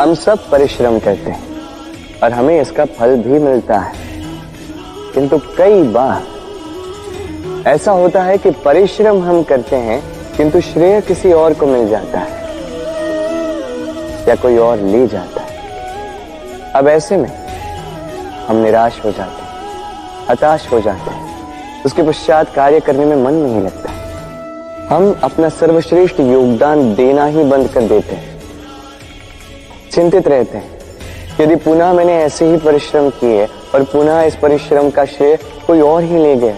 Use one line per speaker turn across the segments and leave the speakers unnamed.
हम सब परिश्रम करते हैं और हमें इसका फल भी मिलता है। किंतु कई बार ऐसा होता है कि परिश्रम हम करते हैं, किंतु श्रेय किसी और को मिल जाता है या कोई और ले जाता है। अब ऐसे में हम निराश हो जाते हैं, हताश हो जाते हैं। उसके पश्चात कार्य करने में मन नहीं लगता। हम अपना सर्वश्रेष्ठ योगदान देना ही बंद कर देते हैं। चिंतित रहते हैं। यदि पुनः मैंने ऐसे ही परिश्रम किए और पुनः इस परिश्रम का श्रेय कोई और ही ले गया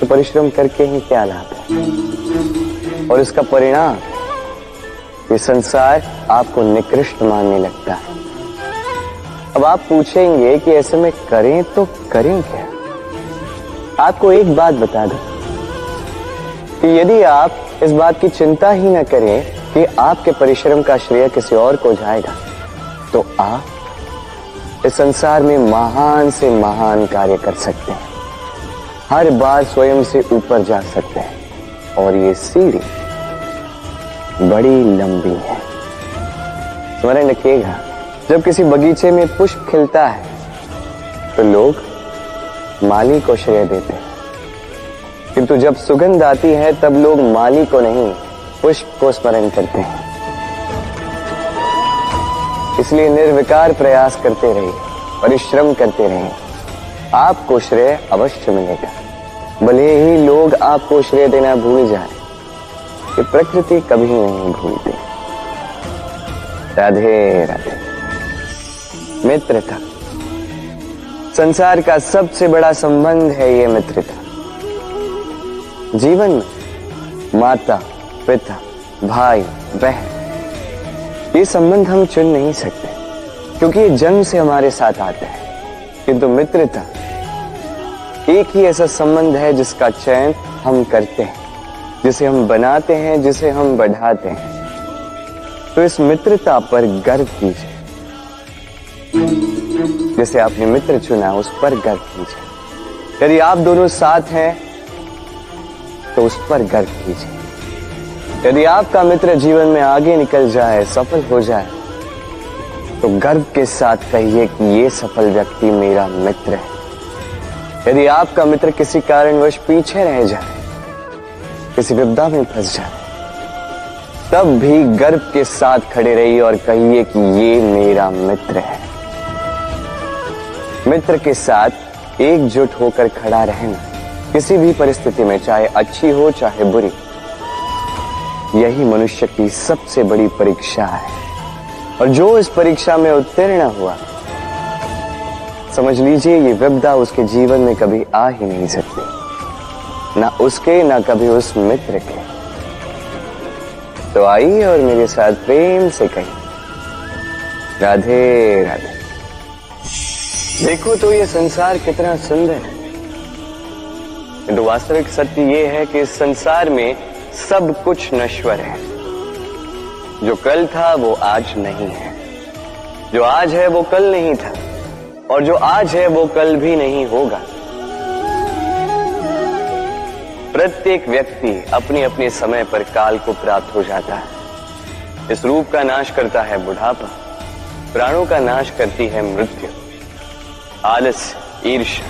तो परिश्रम करके ही क्या लाभ है? और इसका परिणाम, ये संसार आपको निकृष्ट मानने लगता है। अब आप पूछेंगे कि ऐसे में करें तो करें क्या? आपको एक बात बता दूँ कि यदि आप इस बात की चिंता ही ना करें कि आपके परिश्रम का श्रेय किसी और को जाएगा। तो आप इस संसार में महान से महान कार्य कर सकते हैं। हर बार स्वयं से ऊपर जा सकते हैं। और ये सीढ़ी बड़ी लंबी है। स्मरण रखिएगा, जब किसी बगीचे में पुष्प खिलता है तो लोग माली को श्रेय देते हैं। किंतु जब सुगंध आती है, तब लोग माली को नहीं। पुष्प को स्मरण करते हैं। इसलिए निर्विकार प्रयास करते रहिए, परिश्रम करते रहिए। आपको श्रेय अवश्य मिलेगा। भले ही लोग आपको श्रेय देना भूल जाए कि प्रकृति कभी नहीं भूलती। राधे राधे। मित्रता। संसार का सबसे बड़ा संबंध है ये मित्रता। जीवन में माता पिता भाई, बहन, ये संबंध हम चुन नहीं सकते, क्योंकि ये जन्म से हमारे साथ आते हैं। किंतु मित्रता, एक ही ऐसा संबंध है जिसका चयन हम करते हैं, जिसे हम बनाते हैं, जिसे हम बढ़ाते हैं। तो इस मित्रता पर गर्व कीजिए। जिसे आपने मित्र चुना, उस पर गर्व कीजिए। यदि आप दोनों साथ हैं तो उस पर गर्व कीजिए। यदि आपका मित्र जीवन में आगे निकल जाए, सफल हो जाए तो गर्व के साथ कहिए कि ये सफल व्यक्ति मेरा मित्र है। यदि आपका मित्र किसी कारणवश पीछे रह जाए, किसी विपदा में फंस जाए, तब भी गर्व के साथ खड़े रहिए और कहिए कि ये मेरा मित्र है। मित्र के साथ एकजुट होकर खड़ा रहना, किसी भी परिस्थिति में, चाहे अच्छी हो, चाहे बुरी यही मनुष्य की सबसे बड़ी परीक्षा है। और जो इस परीक्षा में उत्तीर्ण हुआ, समझ लीजिए ये विपदा उसके जीवन में कभी आ ही नहीं सकती। ना उसके, ना कभी उस मित्र के। तो आइए और मेरे साथ प्रेम से कही राधे राधे। देखो तो ये संसार कितना सुंदर है। किंतु वास्तविक सत्य ये है कि इस संसार में सब कुछ नश्वर है। जो कल था, वो आज नहीं है। जो आज है, वो कल नहीं था। और जो आज है, वो कल भी नहीं होगा। प्रत्येक व्यक्ति अपने अपने समय पर काल को प्राप्त हो जाता है। इस रूप का नाश करता है बुढ़ापा। प्राणों का नाश करती है मृत्यु। आलस ईर्ष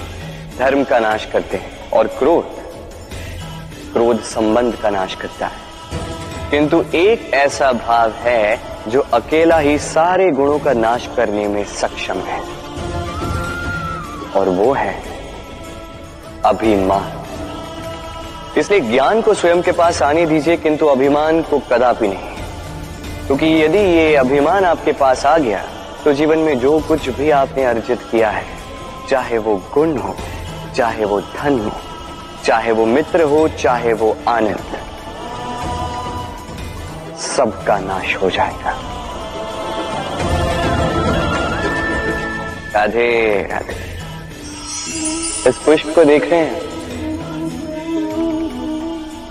धर्म का नाश करते हैं। और क्रोध क्रोध संबंध का नाश करता है। किंतु एक ऐसा भाव है जो अकेला ही सारे गुणों का नाश करने में सक्षम है। और वो है अभिमान। इसलिए ज्ञान को स्वयं के पास आने दीजिए, किंतु अभिमान को कदापि नहीं। क्योंकि यदि ये अभिमान आपके पास आ गया तो जीवन में जो कुछ भी आपने अर्जित किया है, चाहे वो गुण हो, चाहे वो धन हो चाहे वो मित्र हो, चाहे वो आनंद, सबका नाश हो जाएगा। राधे राधे। इस पुष्प को देख रहे हैं?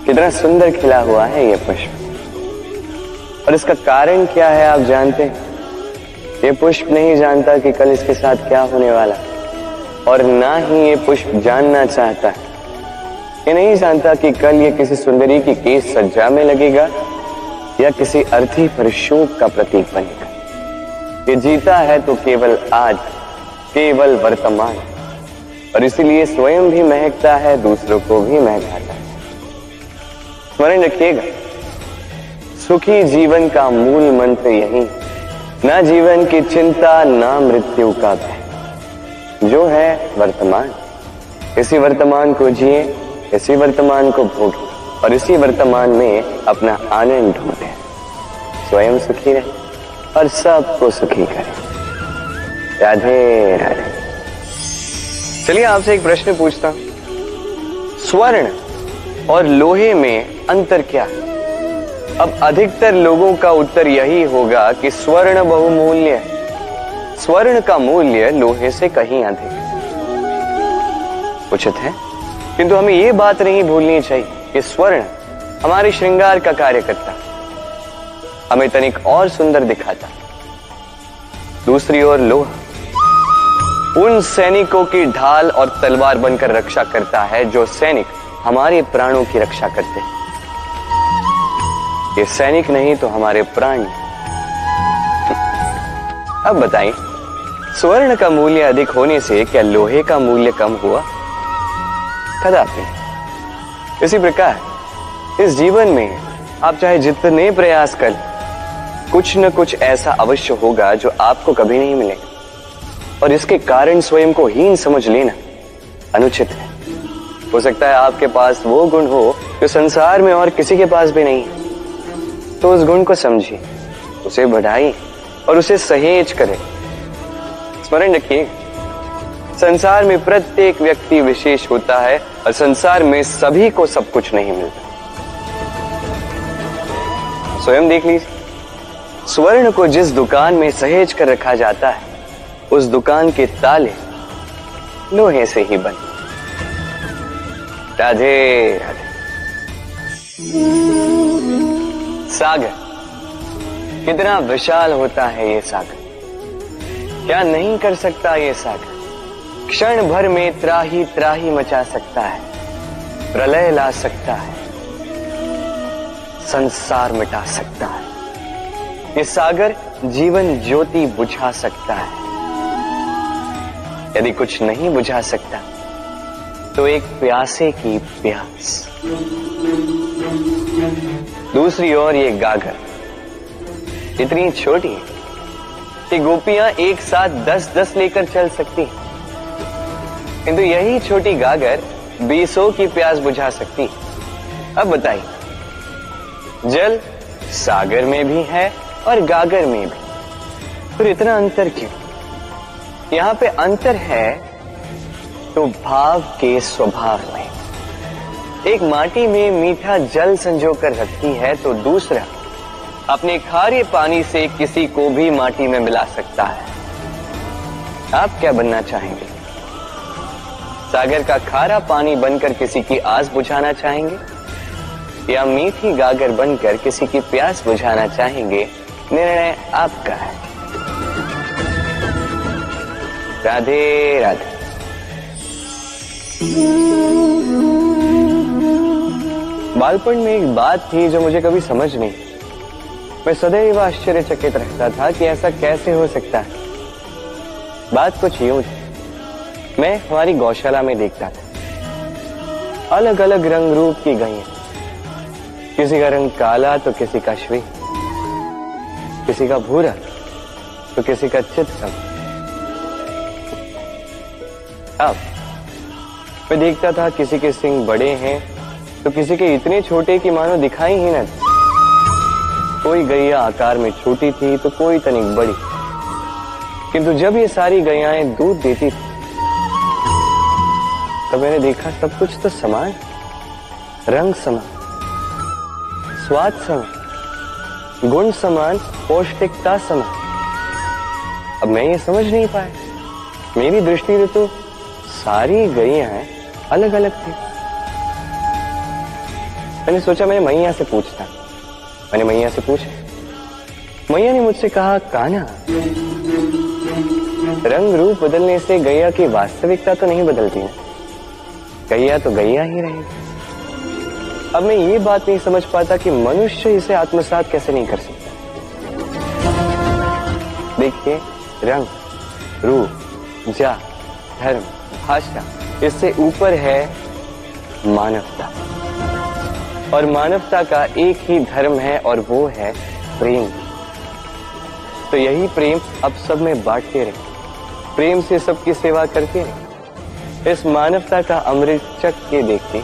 कितना सुंदर खिला हुआ है ये पुष्प। और इसका कारण क्या है आप जानते हैं? ये पुष्प नहीं जानता कि कल इसके साथ क्या होने वाला। और ना ही ये पुष्प जानना चाहता है। ये नहीं जानता कि कल ये किसी सुंदरी की केस सज्जा में लगेगा या किसी अर्थी पर शोक का प्रतीक बनेगा। ये जीता है तो केवल आज, केवल वर्तमान। और इसीलिए स्वयं भी महकता है, दूसरों को भी महकाता है। स्मरण रखिएगा, सुखी जीवन का मूल मंत्र यही ना जीवन की चिंता, ना मृत्यु का भय। जो है वर्तमान। इसी वर्तमान को जिए इसी वर्तमान को भोगे और इसी वर्तमान में अपना आनंद ढूंढे। स्वयं सुखी रहे और सबको सुखी करें। राधे राधे। चलिए आपसे एक प्रश्न पूछता स्वर्ण और लोहे में अंतर क्या है? अब अधिकतर लोगों का उत्तर यही होगा कि स्वर्ण बहुमूल्य है। स्वर्ण का मूल्य लोहे से कहीं अधिक उचित है? किंतु हमें यह बात नहीं भूलनी चाहिए कि स्वर्ण हमारे श्रृंगार का कार्य करता, हमें तनिक और सुंदर दिखाता। दूसरी ओर लोहा, उन सैनिकों की ढाल और तलवार बनकर रक्षा करता है जो सैनिक हमारे प्राणों की रक्षा करते हैं। ये सैनिक नहीं तो हमारे प्राण। अब बताइए, स्वर्ण का मूल्य अधिक होने से क्या लोहे का मूल्य कम हुआ? कदापि इसी प्रकार, इस जीवन में आप चाहे जितने प्रयास कर, कुछ न कुछ ऐसा अवश्य होगा जो आपको कभी नहीं मिलेगा। और इसके कारण स्वयं को हीन समझ लेना अनुचित है। हो सकता है आपके पास वो गुण हो जो संसार में और किसी के पास भी नहीं है। तो उस गुण को समझिए, उसे बढ़ाइए और उसे सहेज करें। स्मरण रखिए संसार में प्रत्येक व्यक्ति विशेष होता है और संसार में सभी को सब कुछ नहीं मिलता। स्वयं देख लीजिए। स्वर्ण को जिस दुकान में सहेज कर रखा जाता है, उस दुकान के ताले लोहे से ही बने। राधे राधे। सागर, कितना विशाल होता है ये सागर। क्या नहीं कर सकता ये सागर? क्षण भर में त्राही त्राही मचा सकता है, प्रलय ला सकता है, संसार मिटा सकता है। ये सागर जीवन ज्योति बुझा सकता है। यदि कुछ नहीं बुझा सकता तो एक प्यासे की प्यास। दूसरी ओर ये गागर, इतनी छोटी कि गोपियाँ एक साथ दस दस लेकर चल सकती हैं। किंतु यही छोटी गागर बीसों की प्यास बुझा सकती। अब बताइए, जल सागर में भी है और गागर में भी। फिर इतना अंतर क्यों? यहाँ पे अंतर है तो भाव के स्वभाव में। एक माटी में मीठा जल संजोकर रखती है तो दूसरा अपने खारे पानी से किसी को भी माटी में मिला सकता है। आप क्या बनना चाहेंगे? सागर का खारा पानी बनकर किसी की आस बुझाना चाहेंगे? या मीठी गागर बनकर किसी की प्यास बुझाना चाहेंगे? निर्णय आपका है। राधे राधे। बालपन में एक बात थी जो मुझे कभी समझ नहीं। मैं सदैव आश्चर्यचकित रहता था कि ऐसा कैसे हो सकता है। बात कुछ यूँ थी। मैं हमारी गौशाला में देखता था। अलग अलग रंग रूप की गई किसी का रंग काला तो किसी का श्वेत किसी का भूरा तो किसी का चित्र अब मैं देखता था किसी के सिंह बड़े हैं तो किसी के इतने छोटे कि मानो दिखाई ही न कोई गैया आकार में छोटी थी तो कोई तनिक बड़ी। किंतु जब ये सारी गैयाएँ दूध देती थी तो मैंने देखा सब कुछ तो समान रंग समान, स्वाद समान, गुण समान, पौष्टिकता समान। अब मैं ये समझ नहीं पाया। मेरी दृष्टि में तो सारी गैया अलग अलग थी। मैंने सोचा मैंने मैया से पूछता। मैंने मैया से पूछा। मैया ने मुझसे कहा काना रंग रूप बदलने से गैया की वास्तविकता तो नहीं बदलती है गैया तो गैया ही रहेगी अब मैं ये बात नहीं समझ पाता कि मनुष्य इसे आत्मसात कैसे नहीं कर सकता। देखिए, रंग, रूप, जा, धर्म, भाषा, इससे ऊपर है मानवता। और मानवता का एक ही धर्म है और वो है प्रेम। तो यही प्रेम अब सब में बांटते रहे। प्रेम से सबकी सेवा करते रहे। इस मानवता का अमृत चक के देखते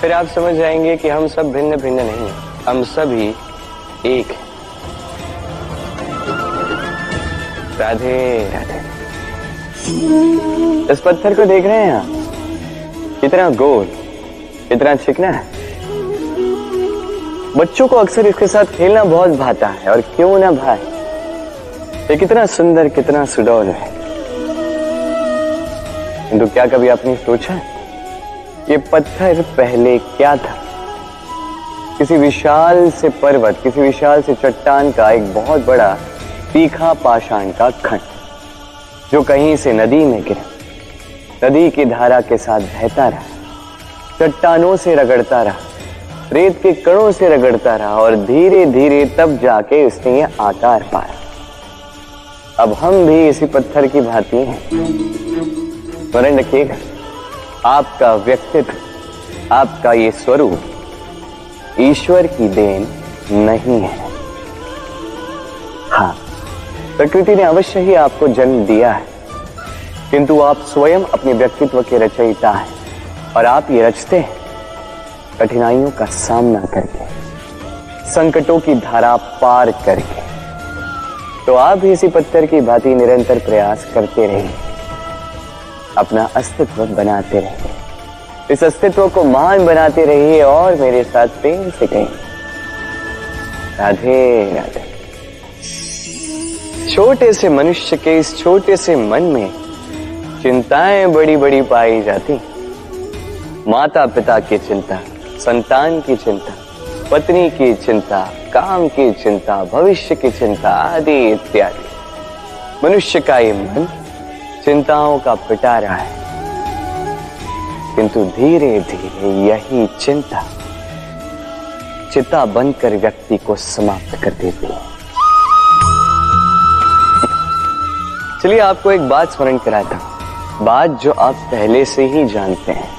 फिर आप समझ जाएँगे कि हम सब भिन्न भिन्न नहीं हैं। हम सभी एक राधे इस पत्थर को देख रहे हैं आप? कितना गोल, इतना चिकना है। बच्चों को अक्सर इसके साथ खेलना बहुत भाता है, और क्यों ना भाई ये कितना सुंदर, कितना सुडौल है। किंतु क्या कभी आपने सोचा है ये पत्थर पहले क्या था? किसी विशाल से पर्वत, किसी विशाल से चट्टान का एक बहुत बड़ा तीखा पाषाण का खंड, जो कहीं से नदी में गिरा। नदी की धारा के साथ बहता रहा, चट्टानों से रगड़ता रहा, रेत के कणों से रगड़ता रहा और धीरे धीरे तब जाके उसने ये आकार पाया। अब हम भी इसी पत्थर की भांति हैं। स्मरण रखिएगा। आपका व्यक्तित्व, आपका ये स्वरूप ईश्वर की देन नहीं है। हाँ प्रकृति ने अवश्य ही आपको जन्म दिया है, किंतु आप स्वयं अपने व्यक्तित्व के रचयिता हैं और आप ये रचते हैं कठिनाइयों का सामना करके, संकटों की धारा पार करके। तो आप इसी पत्थर की भांति निरंतर प्रयास करते रहिए। अपना अस्तित्व बनाते रहिए। इस अस्तित्व को महान बनाते रहिए और मेरे साथ प्रेम से कहें राधे राधे। छोटे से मनुष्य के इस छोटे से मन में चिंताएँ बड़ी बड़ी पाई जाती। माता पिता की चिंता, संतान की चिंता, पत्नी की चिंता, काम की चिंता, भविष्य की चिंता आदि इत्यादि। मनुष्य का ये मन चिंताओं का पिटारा है। किंतु धीरे धीरे यही चिंता चिता बनकर व्यक्ति को समाप्त कर देती है। चलिए आपको एक बात स्मरण कराता हूँ। बात जो आप पहले से ही जानते हैं।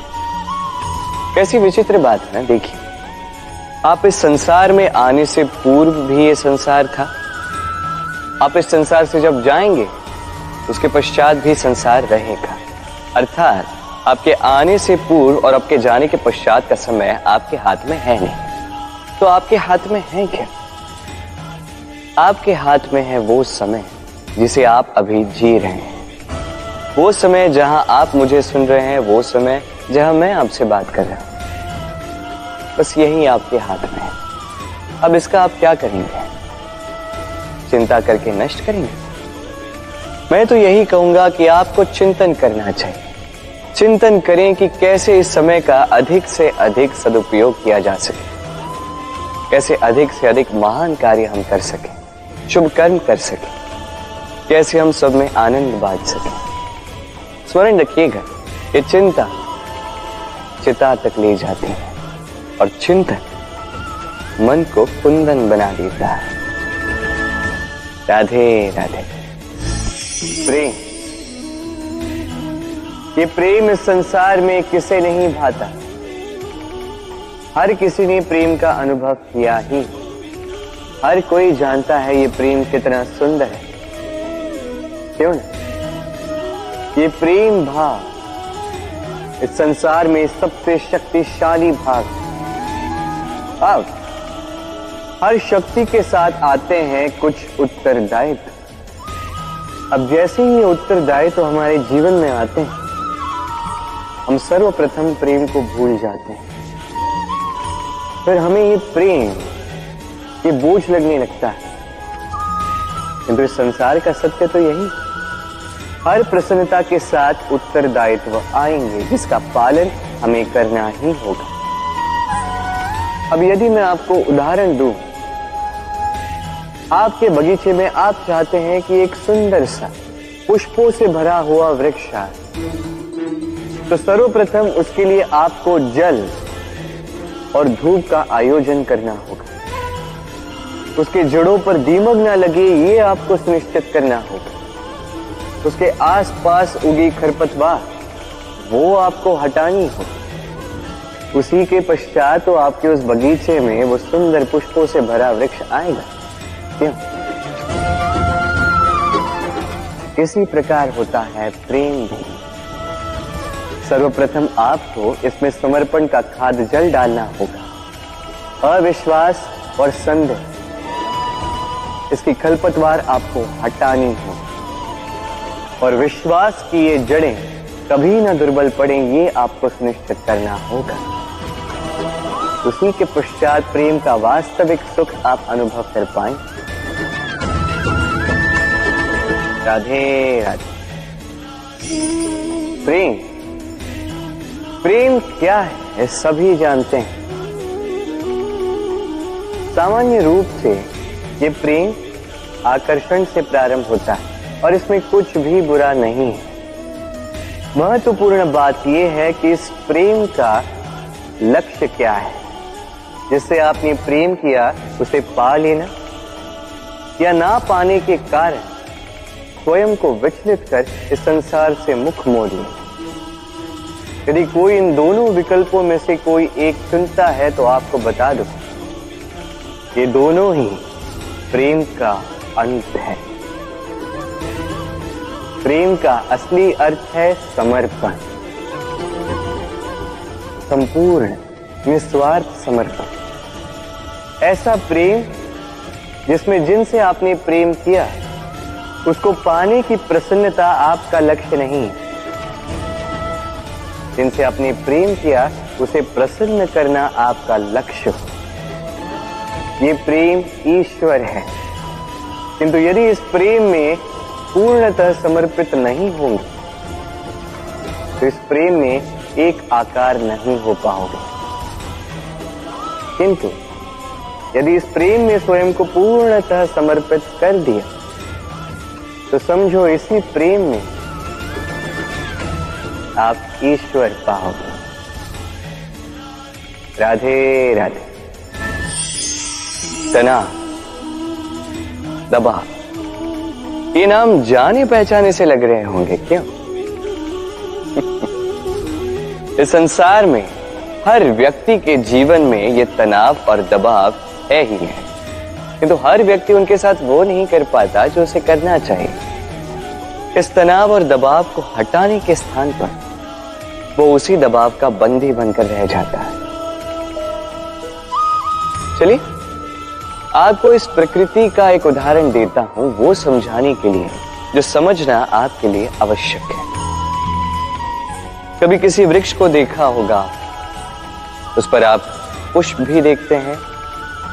कैसी विचित्र बात है ना, देखिए। आप इस संसार में आने से पूर्व भी ये संसार था। आप इस संसार से जब जाएँगे उसके पश्चात भी संसार रहेगा। अर्थात, आपके आने से पूर्व और आपके जाने के पश्चात का समय आपके हाथ में है नहीं। तो आपके हाथ में है क्या? आपके हाथ में है वो समय जिसे आप अभी जी रहे हैं। वो समय जहाँ आप मुझे सुन रहे हैं, वो समय जहाँ मैं आपसे बात कर रहा हूँ। बस यही आपके हाथ में है। अब इसका आप क्या करेंगे? चिंता करके नष्ट करेंगे? मैं तो यही कहूँगा कि आपको चिंतन करना चाहिए। चिंतन करें कि कैसे इस समय का अधिक से अधिक सदुपयोग किया जा सके। कैसे अधिक से अधिक महान कार्य हम कर सके, शुभ कर्म कर सके, कैसे हम सब में आनंद बांट सके। स्मरण रखिएगा, ये चिंता चिता तक ले जाती है और चिंतन मन को कुंदन बना देता है। राधे राधे। प्रेम। ये प्रेम इस संसार में किसे नहीं भाता? हर किसी ने प्रेम का अनुभव किया ही। हर कोई जानता है ये प्रेम कितना सुंदर है। क्यों ना? ये प्रेम भाव इस संसार में सबसे शक्तिशाली भाग अब हर शक्ति के साथ आते हैं कुछ उत्तरदायित्व। अब जैसे ही ये उत्तरदायित्व तो हमारे जीवन में आते हैं। हम सर्वप्रथम प्रेम को भूल जाते हैं। फिर हमें ये प्रेम, ये बोझ लगने लगता है। किंतु इस संसार का सत्य तो यही। हर प्रसन्नता के साथ उत्तरदायित्व आएँगे, जिसका पालन हमें करना ही होगा। अब यदि मैं आपको उदाहरण दूँ आपके बगीचे में आप चाहते हैं कि एक सुंदर सा, पुष्पों से भरा हुआ वृक्ष आए। तो सर्वप्रथम उसके लिए आपको जल और धूप का आयोजन करना होगा। उसके जड़ों पर दीमक ना लगे, ये आपको सुनिश्चित करना होगा। उसके आसपास उगी खरपतवार, वो आपको हटानी होगी। उसी के पश्चात तो आपके उस बगीचे में वो सुंदर पुष्पों से भरा वृक्ष आएगा। क्यों? इसी प्रकार होता है प्रेम भी। सर्वप्रथम आपको इसमें समर्पण का खाद जल डालना होगा। अविश्वास और संदेह। इसकी खलपतवार आपको हटानी होगी। और विश्वास की ये जड़ें कभी ना दुर्बल पड़े, ये आपको सुनिश्चित करना होगा। उसी के पश्चात प्रेम का वास्तविक सुख आप अनुभव कर पाए राधे राधे। प्रेम। प्रेम क्या है सभी जानते हैं। सामान्य रूप से ये प्रेम आकर्षण से प्रारंभ होता है, और इसमें कुछ भी बुरा नहीं है। महत्वपूर्ण बात यह है कि इस प्रेम का लक्ष्य क्या है। जिससे आपने प्रेम किया, उसे पा लेना, या ना पाने के कारण स्वयं को विचलित कर इस संसार से मुख मोड़। लेना यदि कोई इन दोनों विकल्पों में से कोई एक चुनता है तो आपको बता दो, ये दोनों ही प्रेम का अंत है। प्रेम का असली अर्थ है समर्पण। संपूर्ण, निस्वार्थ समर्पण। ऐसा प्रेम जिसमें जिनसे आपने प्रेम किया उसको पाने की प्रसन्नता आपका लक्ष्य नहीं। जिनसे आपने प्रेम किया, उसे प्रसन्न करना आपका लक्ष्य हो। ये प्रेम ईश्वर है। किंतु यदि इस प्रेम में पूर्णतः समर्पित नहीं होंगे तो इस प्रेम में एक आकार नहीं हो पाओगे। किंतु यदि इस प्रेम में स्वयं को पूर्णतः समर्पित कर दिया तो समझो इसी प्रेम में आप ईश्वर पाओगे। राधे राधे। तना दबा। ये नाम जाने पहचाने से लग रहे होंगे, क्यों? इस संसार में, हर व्यक्ति के जीवन में ये तनाव और दबाव है ही है। किंतु तो हर व्यक्ति उनके साथ वो नहीं कर पाता जो उसे करना चाहिए। इस तनाव और दबाव को हटाने के स्थान पर, वो उसी दबाव का बंदी बनकर रह जाता है। चलिए, आपको इस प्रकृति का एक उदाहरण देता हूँ, वो समझाने के लिए, जो समझना आपके लिए आवश्यक है। कभी किसी वृक्ष को देखा होगा, उस पर आप पुष्प भी देखते हैं,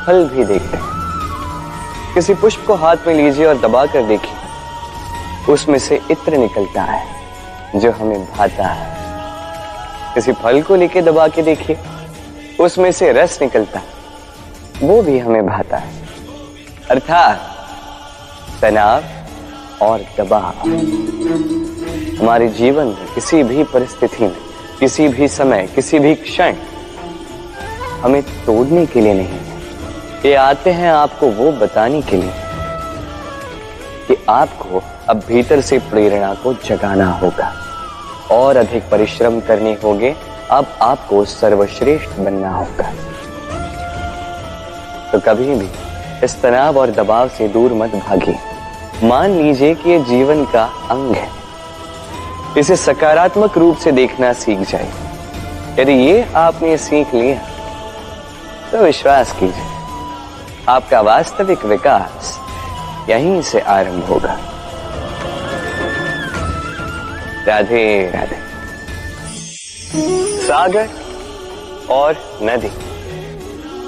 फल भी देखते हैं। किसी पुष्प को हाथ में लीजिए और दबा कर देखिए। उसमें से इत्र निकलता है, जो हमें भाता है। किसी फल को लेके दबा के देखिए, उसमें से रस निकलता है, वो भी हमें भाता है। अर्थात, तनाव और दबाव। हमारे जीवन में किसी भी परिस्थिति में, किसी भी समय, किसी भी क्षण, हमें तोड़ने के लिए नहीं ये आते हैं आपको वो बताने के लिए। कि आपको अब भीतर से प्रेरणा को जगाना होगा। और अधिक परिश्रम करने होंगे, अब आपको सर्वश्रेष्ठ बनना होगा। तो कभी भी इस तनाव और दबाव से दूर मत भागिए। मान लीजिए कि यह जीवन का अंग है। इसे सकारात्मक रूप से देखना सीख जाए यदि ये आपने सीख लिया तो विश्वास कीजिए, आपका वास्तविक विकास यहीं से आरंभ होगा। राधे राधे। सागर और नदी,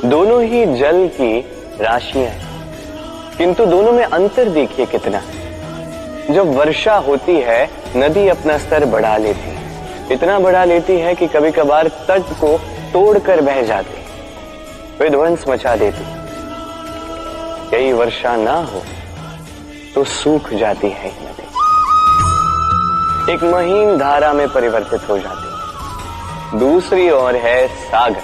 दोनों ही जल की राशियाँ किंतु दोनों में अंतर देखिए कितना। जब वर्षा होती है, नदी अपना स्तर बढ़ा लेती है। इतना बढ़ा लेती है कि कभी कभार तट को तोड़कर बह जाती विध्वंस मचा देती यही वर्षा ना हो तो सूख जाती है नदी। एक महीन धारा में परिवर्तित हो जाती है। दूसरी ओर है सागर।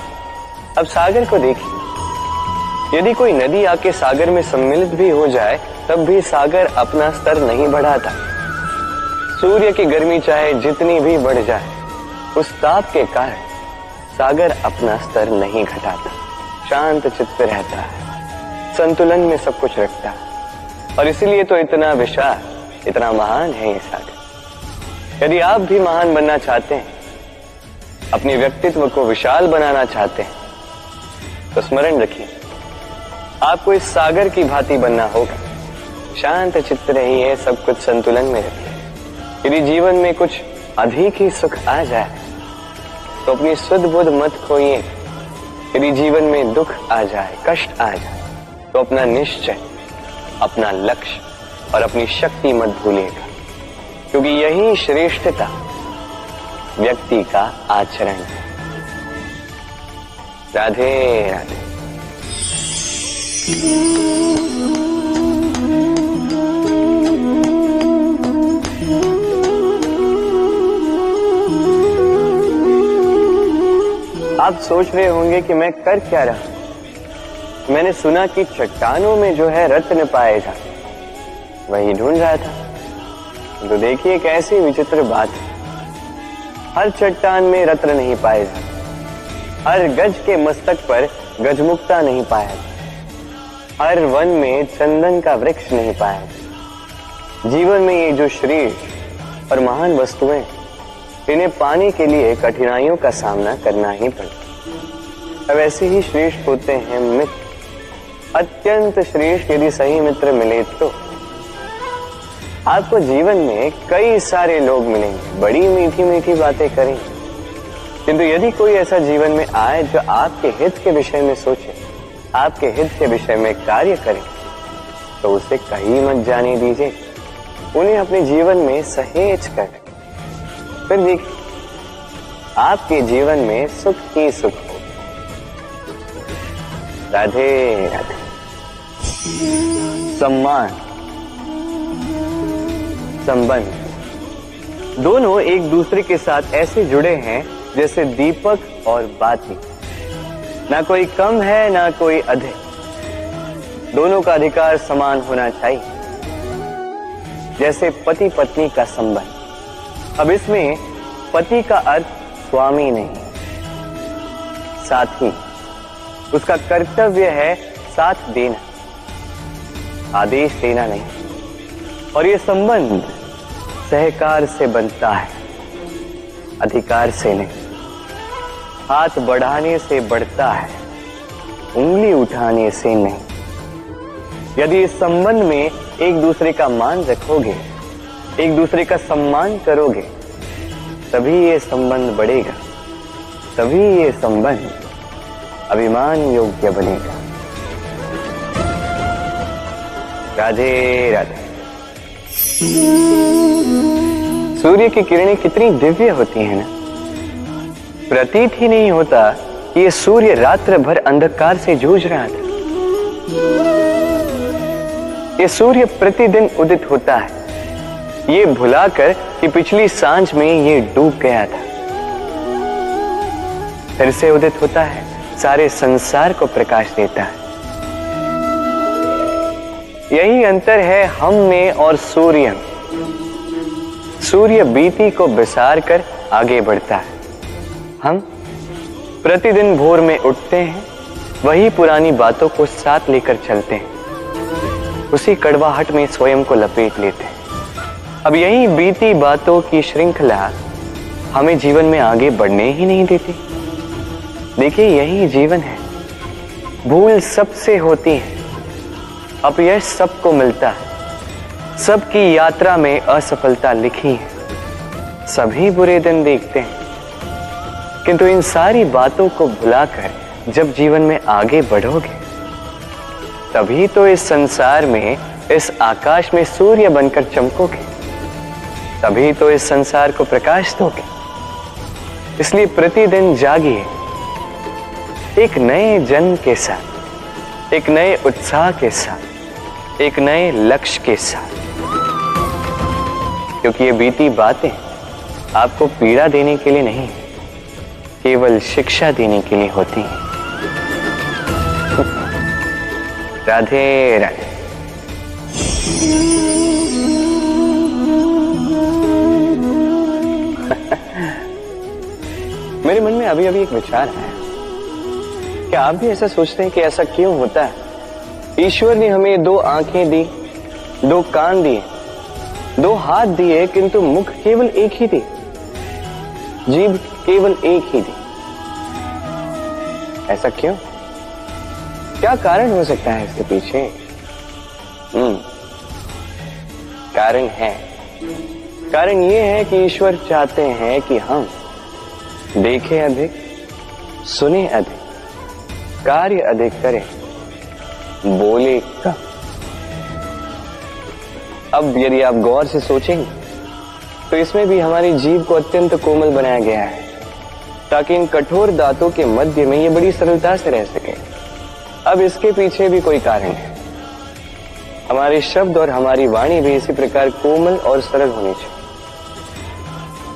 अब सागर को देखिए। यदि कोई नदी आके सागर में सम्मिलित भी हो जाए, तब भी सागर अपना स्तर नहीं बढ़ाता। सूर्य की गर्मी चाहे जितनी भी बढ़ जाए, उस ताप के कारण सागर अपना स्तर नहीं घटाता। शांत चित्त रहता है। संतुलन में सब कुछ रखता है। और इसीलिए तो इतना विशाल, इतना महान है ये सागर। यदि आप भी महान बनना चाहते हैं, अपने व्यक्तित्व को विशाल बनाना चाहते हैं तो स्मरण रखिए, आपको इस सागर की भांति बनना होगा। शांत चित्त रहिए, सब कुछ संतुलन में रखिए। यदि जीवन में कुछ अधिक ही सुख आ जाए तो अपनी शुद्ध बुद्ध मत खोइए। यदि जीवन में दुख आ जाए, कष्ट आ जाए तो अपना निश्चय, अपना लक्ष्य और अपनी शक्ति मत भूलिएगा। क्योंकि यही श्रेष्ठता व्यक्ति का आचरण है। राधे राधे। आप सोच रहे होंगे कि मैं कर क्या रहा मैंने सुना कि चट्टानों में जो है रत्न पाए जाते वही ढूंढ रहा था। तो देखिए कैसी विचित्र बात हर चट्टान में रत्न नहीं पाए जाते हर गज के मस्तक पर गजमुक्ता नहीं पाया हर वन में चंदन का वृक्ष नहीं पाया जीवन में ये जो शरीर और महान वस्तुएँ इन्हें पाने के लिए कठिनाइयों का सामना करना ही पड़ता अब ऐसे ही श्रेष्ठ होते हैं मित्र। अत्यंत श्रेष्ठ यदि सही मित्र मिले तो। आपको जीवन में कई सारे लोग मिलेंगे। बड़ी मीठी मीठी बातें करेंगे। किंतु यदि कोई ऐसा जीवन में आए जो आपके हित के विषय में सोचे, आपके हित के विषय में कार्य करे तो उसे कहीं मत जाने दीजिए। उन्हें अपने जीवन में सहेज कर। फिर देखिए, आपके जीवन में सुख ही सुख हो राधे राधे। सम्मान, संबंध। दोनों एक दूसरे के साथ ऐसे जुड़े हैं जैसे दीपक और बाती। ना कोई कम है, ना कोई अधिक। दोनों का अधिकार समान होना चाहिए। जैसे पति पत्नी का संबंध। अब इसमें पति का अर्थ स्वामी नहीं। साथी उसका कर्तव्य है साथ देना। आदेश देना नहीं। और ये संबंध सहकार से बनता है, अधिकार से नहीं। हाथ बढ़ाने से बढ़ता है, उंगली उठाने से नहीं। यदि इस संबंध में एक दूसरे का मान रखोगे, एक दूसरे का सम्मान करोगे, तभी ये संबंध बढ़ेगा, तभी ये संबंध अभिमान योग्य बनेगा। राधे राधे। सूर्य की किरणें कितनी दिव्य होती हैं ना? प्रतीत ही नहीं होता कि ये सूर्य रात्र भर अंधकार से जूझ रहा था। ये सूर्य प्रतिदिन उदित होता है। ये भुलाकर कि पिछली साँझ में ये डूब गया था। फिर से उदित होता है, सारे संसार को प्रकाश देता है। यही अंतर है हम में और सूर्य सूर्य बीती को बिसार कर आगे बढ़ता है। हम प्रतिदिन भोर में उठते हैं, वही पुरानी बातों को साथ लेकर चलते हैं। उसी कड़वाहट में स्वयं को लपेट लेते हैं। अब यही बीती बातों की श्रृंखला हमें जीवन में आगे बढ़ने ही नहीं देती। देखिए, यही जीवन है। भूल सबसे होती है। अपयश सबको मिलता है। सबकी यात्रा में असफलता लिखी है। सभी बुरे दिन देखते हैं। किंतु इन सारी बातों को भुलाकर जब जीवन में आगे बढ़ोगे, तभी तो इस संसार में, इस आकाश में सूर्य बनकर चमकोगे। तभी तो इस संसार को प्रकाश दोगे। इसलिए प्रतिदिन जागिए। एक नए जन्म के साथ। एक नए उत्साह के साथ, एक नए लक्ष्य के साथ। क्योंकि ये बीती बातें आपको पीड़ा देने के लिए नहीं, केवल शिक्षा देने के लिए होती हैं। राधे राधे मेरे मन में अभी अभी एक विचार है। क्या आप भी ऐसा सोचते हैं कि ऐसा क्यों होता है? ईश्वर ने हमें दो आँखें दी, दो कान दिए, दो हाथ दिए, किंतु मुख केवल एक ही दी जीभ केवल एक ही थी। ऐसा क्यों? क्या कारण हो सकता है इसके पीछे? हम्म कारण है। कारण यह है कि ईश्वर चाहते हैं कि हम देखें अधिक, सुने अधिक। कार्य अधिक करें। बोले कम अब यदि आप गौर से सोचेंगे तो इसमें भी हमारी जीव को अत्यंत कोमल बनाया गया है, ताकि इन कठोर दांतों के मध्य में ये बड़ी सरलता से रह सके। अब इसके पीछे भी कोई कारण है। हमारे शब्द और हमारी वाणी भी इसी प्रकार कोमल और सरल होनी चाहिए।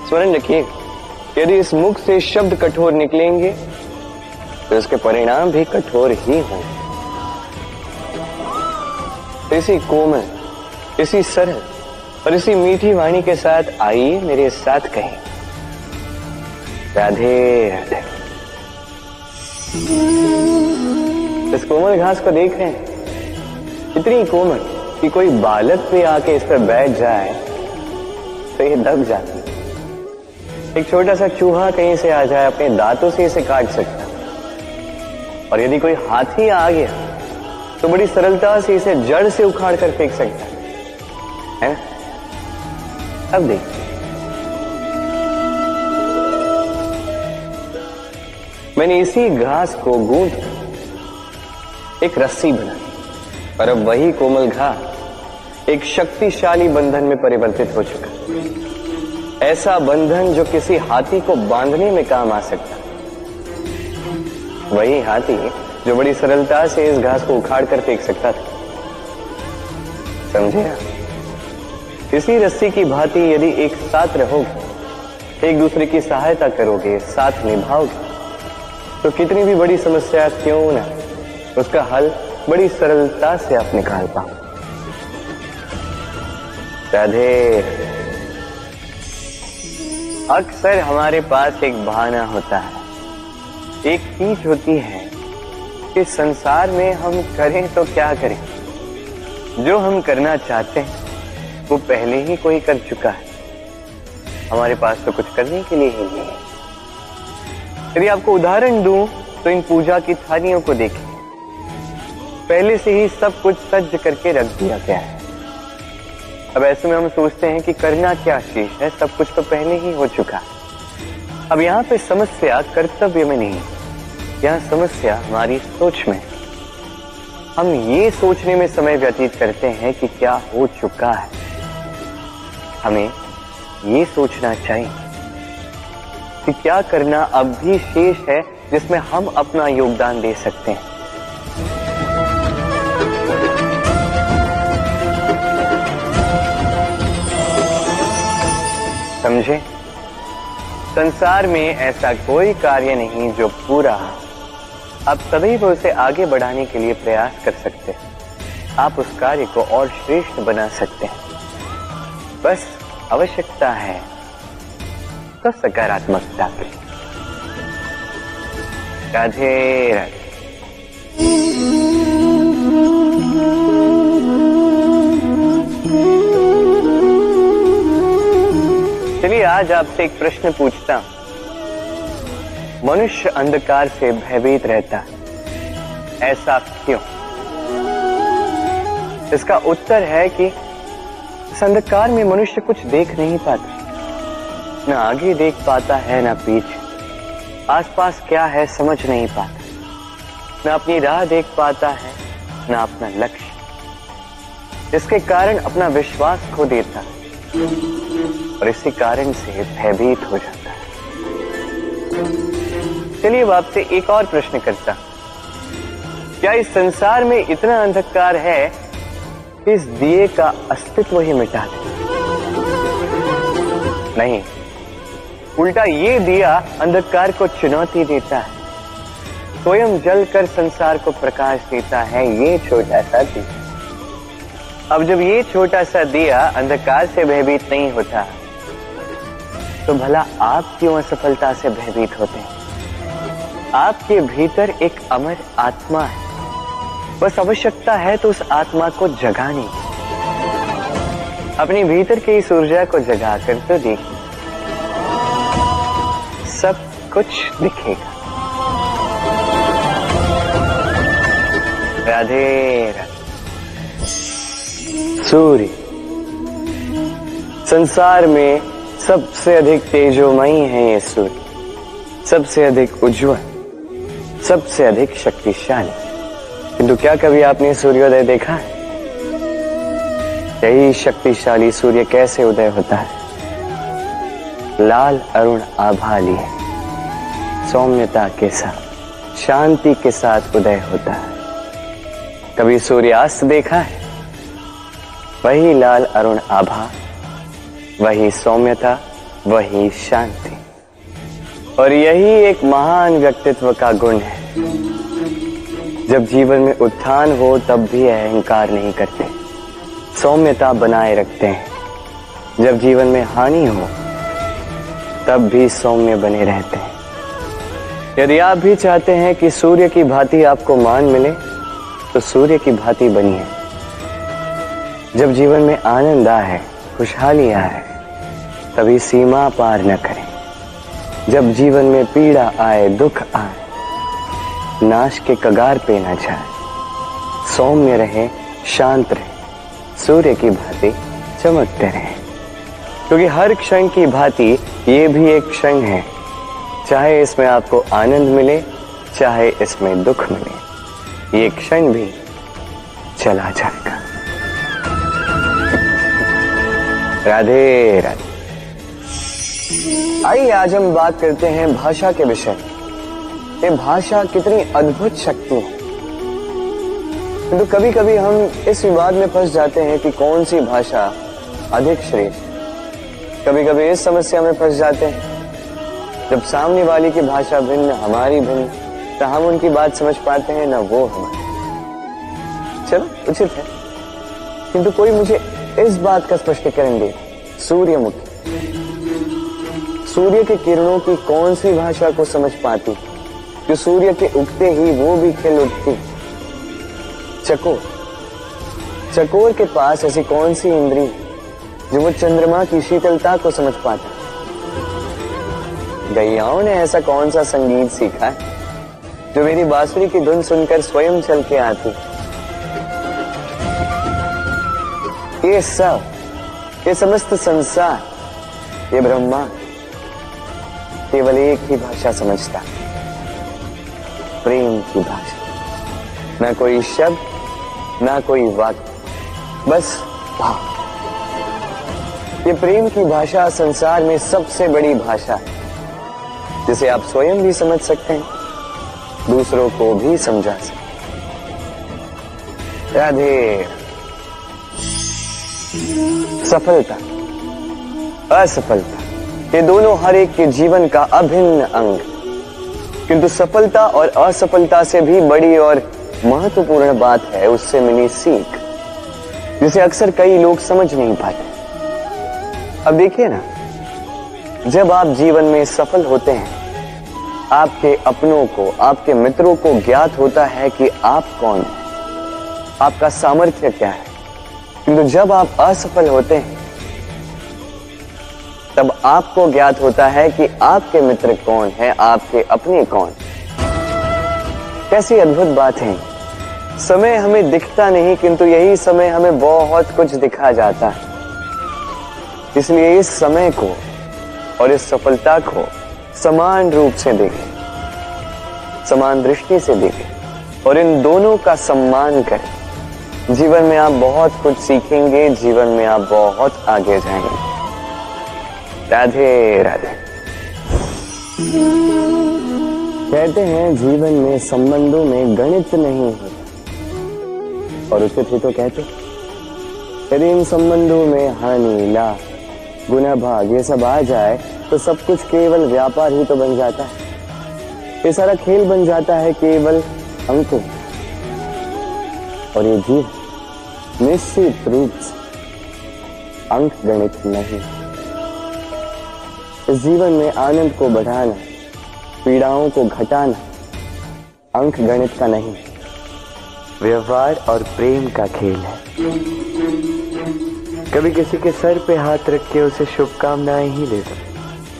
स्मरण रखिए, यदि इस मुख से शब्द कठोर निकलेंगे तो इसके परिणाम भी कठोर ही तो इसी कोमल, इसी सरल और इसी मीठी वाणी के साथ आइए मेरे साथ कहीं। राधे राधे। इस कोमल घास को देख रहे हैं। इतनी कोमल कि कोई बालक भी आके इस पर बैठ जाए तो ये दब जाती एक छोटा सा चूहा कहीं से आ जाए, अपने दांतों से इसे काट सकता और यदि कोई हाथी आ गया तो बड़ी सरलता से इसे जड़ से उखाड़ कर फेंक सकता है। है? अब देखिए मैंने इसी घास को गूंद एक रस्सी बनाई और अब वही कोमल घास एक शक्तिशाली बंधन में परिवर्तित हो चुका ऐसा बंधन जो किसी हाथी को बांधने में काम आ सकता वही हाथी जो बड़ी सरलता से इस घास को उखाड़ कर फेंक सकता था। समझे इसी रस्सी की भांति यदि एक साथ रहोगे, एक दूसरे की सहायता करोगे, साथ निभाओगे तो कितनी भी बड़ी समस्या क्यों ना उसका हल बड़ी सरलता से आप निकाल पाओ। राधे। अक्सर हमारे पास एक बहाना होता है। एक चीज़ होती है कि संसार में हम करें तो क्या करें? जो हम करना चाहते हैं, वो पहले ही कोई कर चुका है। हमारे पास तो कुछ करने के लिए ही नहीं है। यदि आपको उदाहरण दूँ तो इन पूजा की थालियों को देखें। पहले से ही सब कुछ सज्ज करके रख दिया गया है। अब ऐसे में हम सोचते हैं कि करना क्या शेष है, सब कुछ तो पहले ही हो चुका है। अब यहाँ पे समस्या कर्तव्य में नहीं, यहाँ समस्या हमारी सोच में हम ये सोचने में समय व्यतीत करते हैं कि क्या हो चुका है। हमें ये सोचना चाहिए कि क्या करना अब भी शेष है जिसमें हम अपना योगदान दे सकते हैं। समझे? संसार में ऐसा कोई कार्य नहीं जो पूरा आप सदैव उसे आगे बढ़ाने के लिए प्रयास कर सकते हैं। आप उस कार्य को और श्रेष्ठ बना सकते हैं। बस आवश्यकता है तो सकारात्मकता की राधे राधे। चलिए आज आपसे एक प्रश्न पूछता हूँ। मनुष्य अंधकार से भयभीत रहता है। ऐसा क्यों? इसका उत्तर है कि इस अंधकार में मनुष्य कुछ देख नहीं पाता। ना आगे देख पाता है, ना पीछे। आसपास क्या है समझ नहीं पाता। ना अपनी राह देख पाता है, ना अपना लक्ष्य। इसके कारण अपना विश्वास खो देता है। और इसी कारण से भयभीत हो जाता है। चलिए अब आपसे एक और प्रश्न करता क्या इस संसार में इतना अंधकार है कि इस दिए का अस्तित्व ही मिटा दे? नहीं। उल्टा ये दिया अंधकार को चुनौती देता है। स्वयं जल कर संसार को प्रकाश देता है, ये छोटा सा दिया। अब जब ये छोटा सा दिया अंधकार से भयभीत नहीं होता तो भला आप क्यों असफलता से भयभीत होते हैं? आपके भीतर एक अमर आत्मा है। बस आवश्यकता है तो उस आत्मा को जगाने अपने भीतर की इस ऊर्जा को जगा कर तो देखिए। सब कुछ दिखेगा। राधे। सूर्य, संसार में सबसे अधिक तेजोमयी है ये सूर्य। सबसे अधिक उज्जवल, सबसे अधिक शक्तिशाली। किंतु क्या कभी आपने सूर्योदय देखा है? यही शक्तिशाली सूर्य कैसे उदय होता है? लाल अरुण आभा लिए सौम्यता के साथ, शांति के साथ उदय होता है। कभी सूर्यास्त देखा है? वही लाल अरुण आभा वही सौम्यता, वही शांति। और यही एक महान व्यक्तित्व का गुण है। जब जीवन में उत्थान हो, तब भी अहंकार नहीं करते। सौम्यता बनाए रखते हैं। जब जीवन में हानि हो, तब भी सौम्य बने रहते हैं। यदि आप भी चाहते हैं कि सूर्य की भांति आपको मान मिले तो सूर्य की भांति बनिए। जब जीवन में आनंद आए खुशहाली आए तभी सीमा पार न करें। जब जीवन में पीड़ा आए, दुख आए, नाश के कगार पे न जाए। सौम्य रहे, शांत रहे, सूर्य की भांति चमकते रहे। क्योंकि हर क्षण की भांति ये भी एक क्षण है, चाहे इसमें आपको आनंद मिले, चाहे इसमें दुख मिले, ये क्षण भी चला जाएगा। राधे राधे। आइए, आज हम बात करते हैं भाषा के विषय। ये भाषा कितनी अद्भुत शक्ति है। तो कभी कभी हम इस विवाद में फंस जाते हैं कि कौन सी भाषा अधिक श्रेष्ठ कभी कभी इस समस्या में फंस जाते हैं। जब सामने वाली की भाषा भिन्न, हमारी भिन्न तो हम उनकी बात समझ पाते हैं, ना वो हमारी। चलो, उचित है। किंतु कोई मुझे इस बात का स्पष्टीकरण दे सूर्यमुखी। सूर्य के किरणों की कौन सी भाषा को समझ पाती? जो सूर्य के उगते ही वो भी खिल उठती। चकोर। चकोर के पास ऐसी कौन सी इंद्री जो वो चंद्रमा की शीतलता को समझ पाता? गैयाओं ने ऐसा कौन सा संगीत सीखा है, जो मेरी बांसुरी की धुन सुनकर स्वयं चल के आती? ये सब, ये समस्त संसार, ये ब्रह्मा केवल एक ही भाषा समझता प्रेम की भाषा। ना कोई शब्द, ना कोई वाक्य, बस भाव। ये प्रेम की भाषा संसार में सबसे बड़ी भाषा है, जिसे आप स्वयं भी समझ सकते हैं, दूसरों को भी समझा सकते राधे सफलता। असफलता। ये दोनों हर एक के जीवन का अभिन्न अंग। किंतु सफलता और असफलता से भी बड़ी और महत्वपूर्ण बात है उससे मिली सीख, जिसे अक्सर कई लोग समझ नहीं पाते। अब देखिए ना, जब आप जीवन में सफल होते हैं, आपके अपनों को, आपके मित्रों को ज्ञात होता है कि आप कौन आपका सामर्थ्य क्या है। किंतु जब आप असफल होते हैं, तब आपको ज्ञात होता है कि आपके मित्र कौन है, आपके अपने कौन कैसी अद्भुत बात है। समय हमें दिखता नहीं, किंतु यही समय हमें बहुत कुछ दिखा जाता है। इसलिए इस समय को और इस सफलता को समान रूप से देखें, समान दृष्टि से देखें और इन दोनों का सम्मान करें। जीवन में आप बहुत कुछ सीखेंगे, जीवन में आप बहुत आगे जाएँगे। राधे राधे। कहते हैं, जीवन में संबंधों में गणित नहीं होता। और उचित ही तो कहते यदि इन संबंधों में हानि ला गुना, भाग ये सब आ जाए तो सब कुछ केवल व्यापार ही तो बन जाता है। ये सारा खेल बन जाता है केवल अंकों और ये जीव निश्चित रूप से अंक गणित नहीं। इस जीवन में आनंद को बढ़ाना, पीड़ाओं को घटाना अंक गणित का नहीं, व्यवहार और प्रेम का खेल है। कभी किसी के सर पे हाथ रख के उसे शुभकामनाएँ ही दे।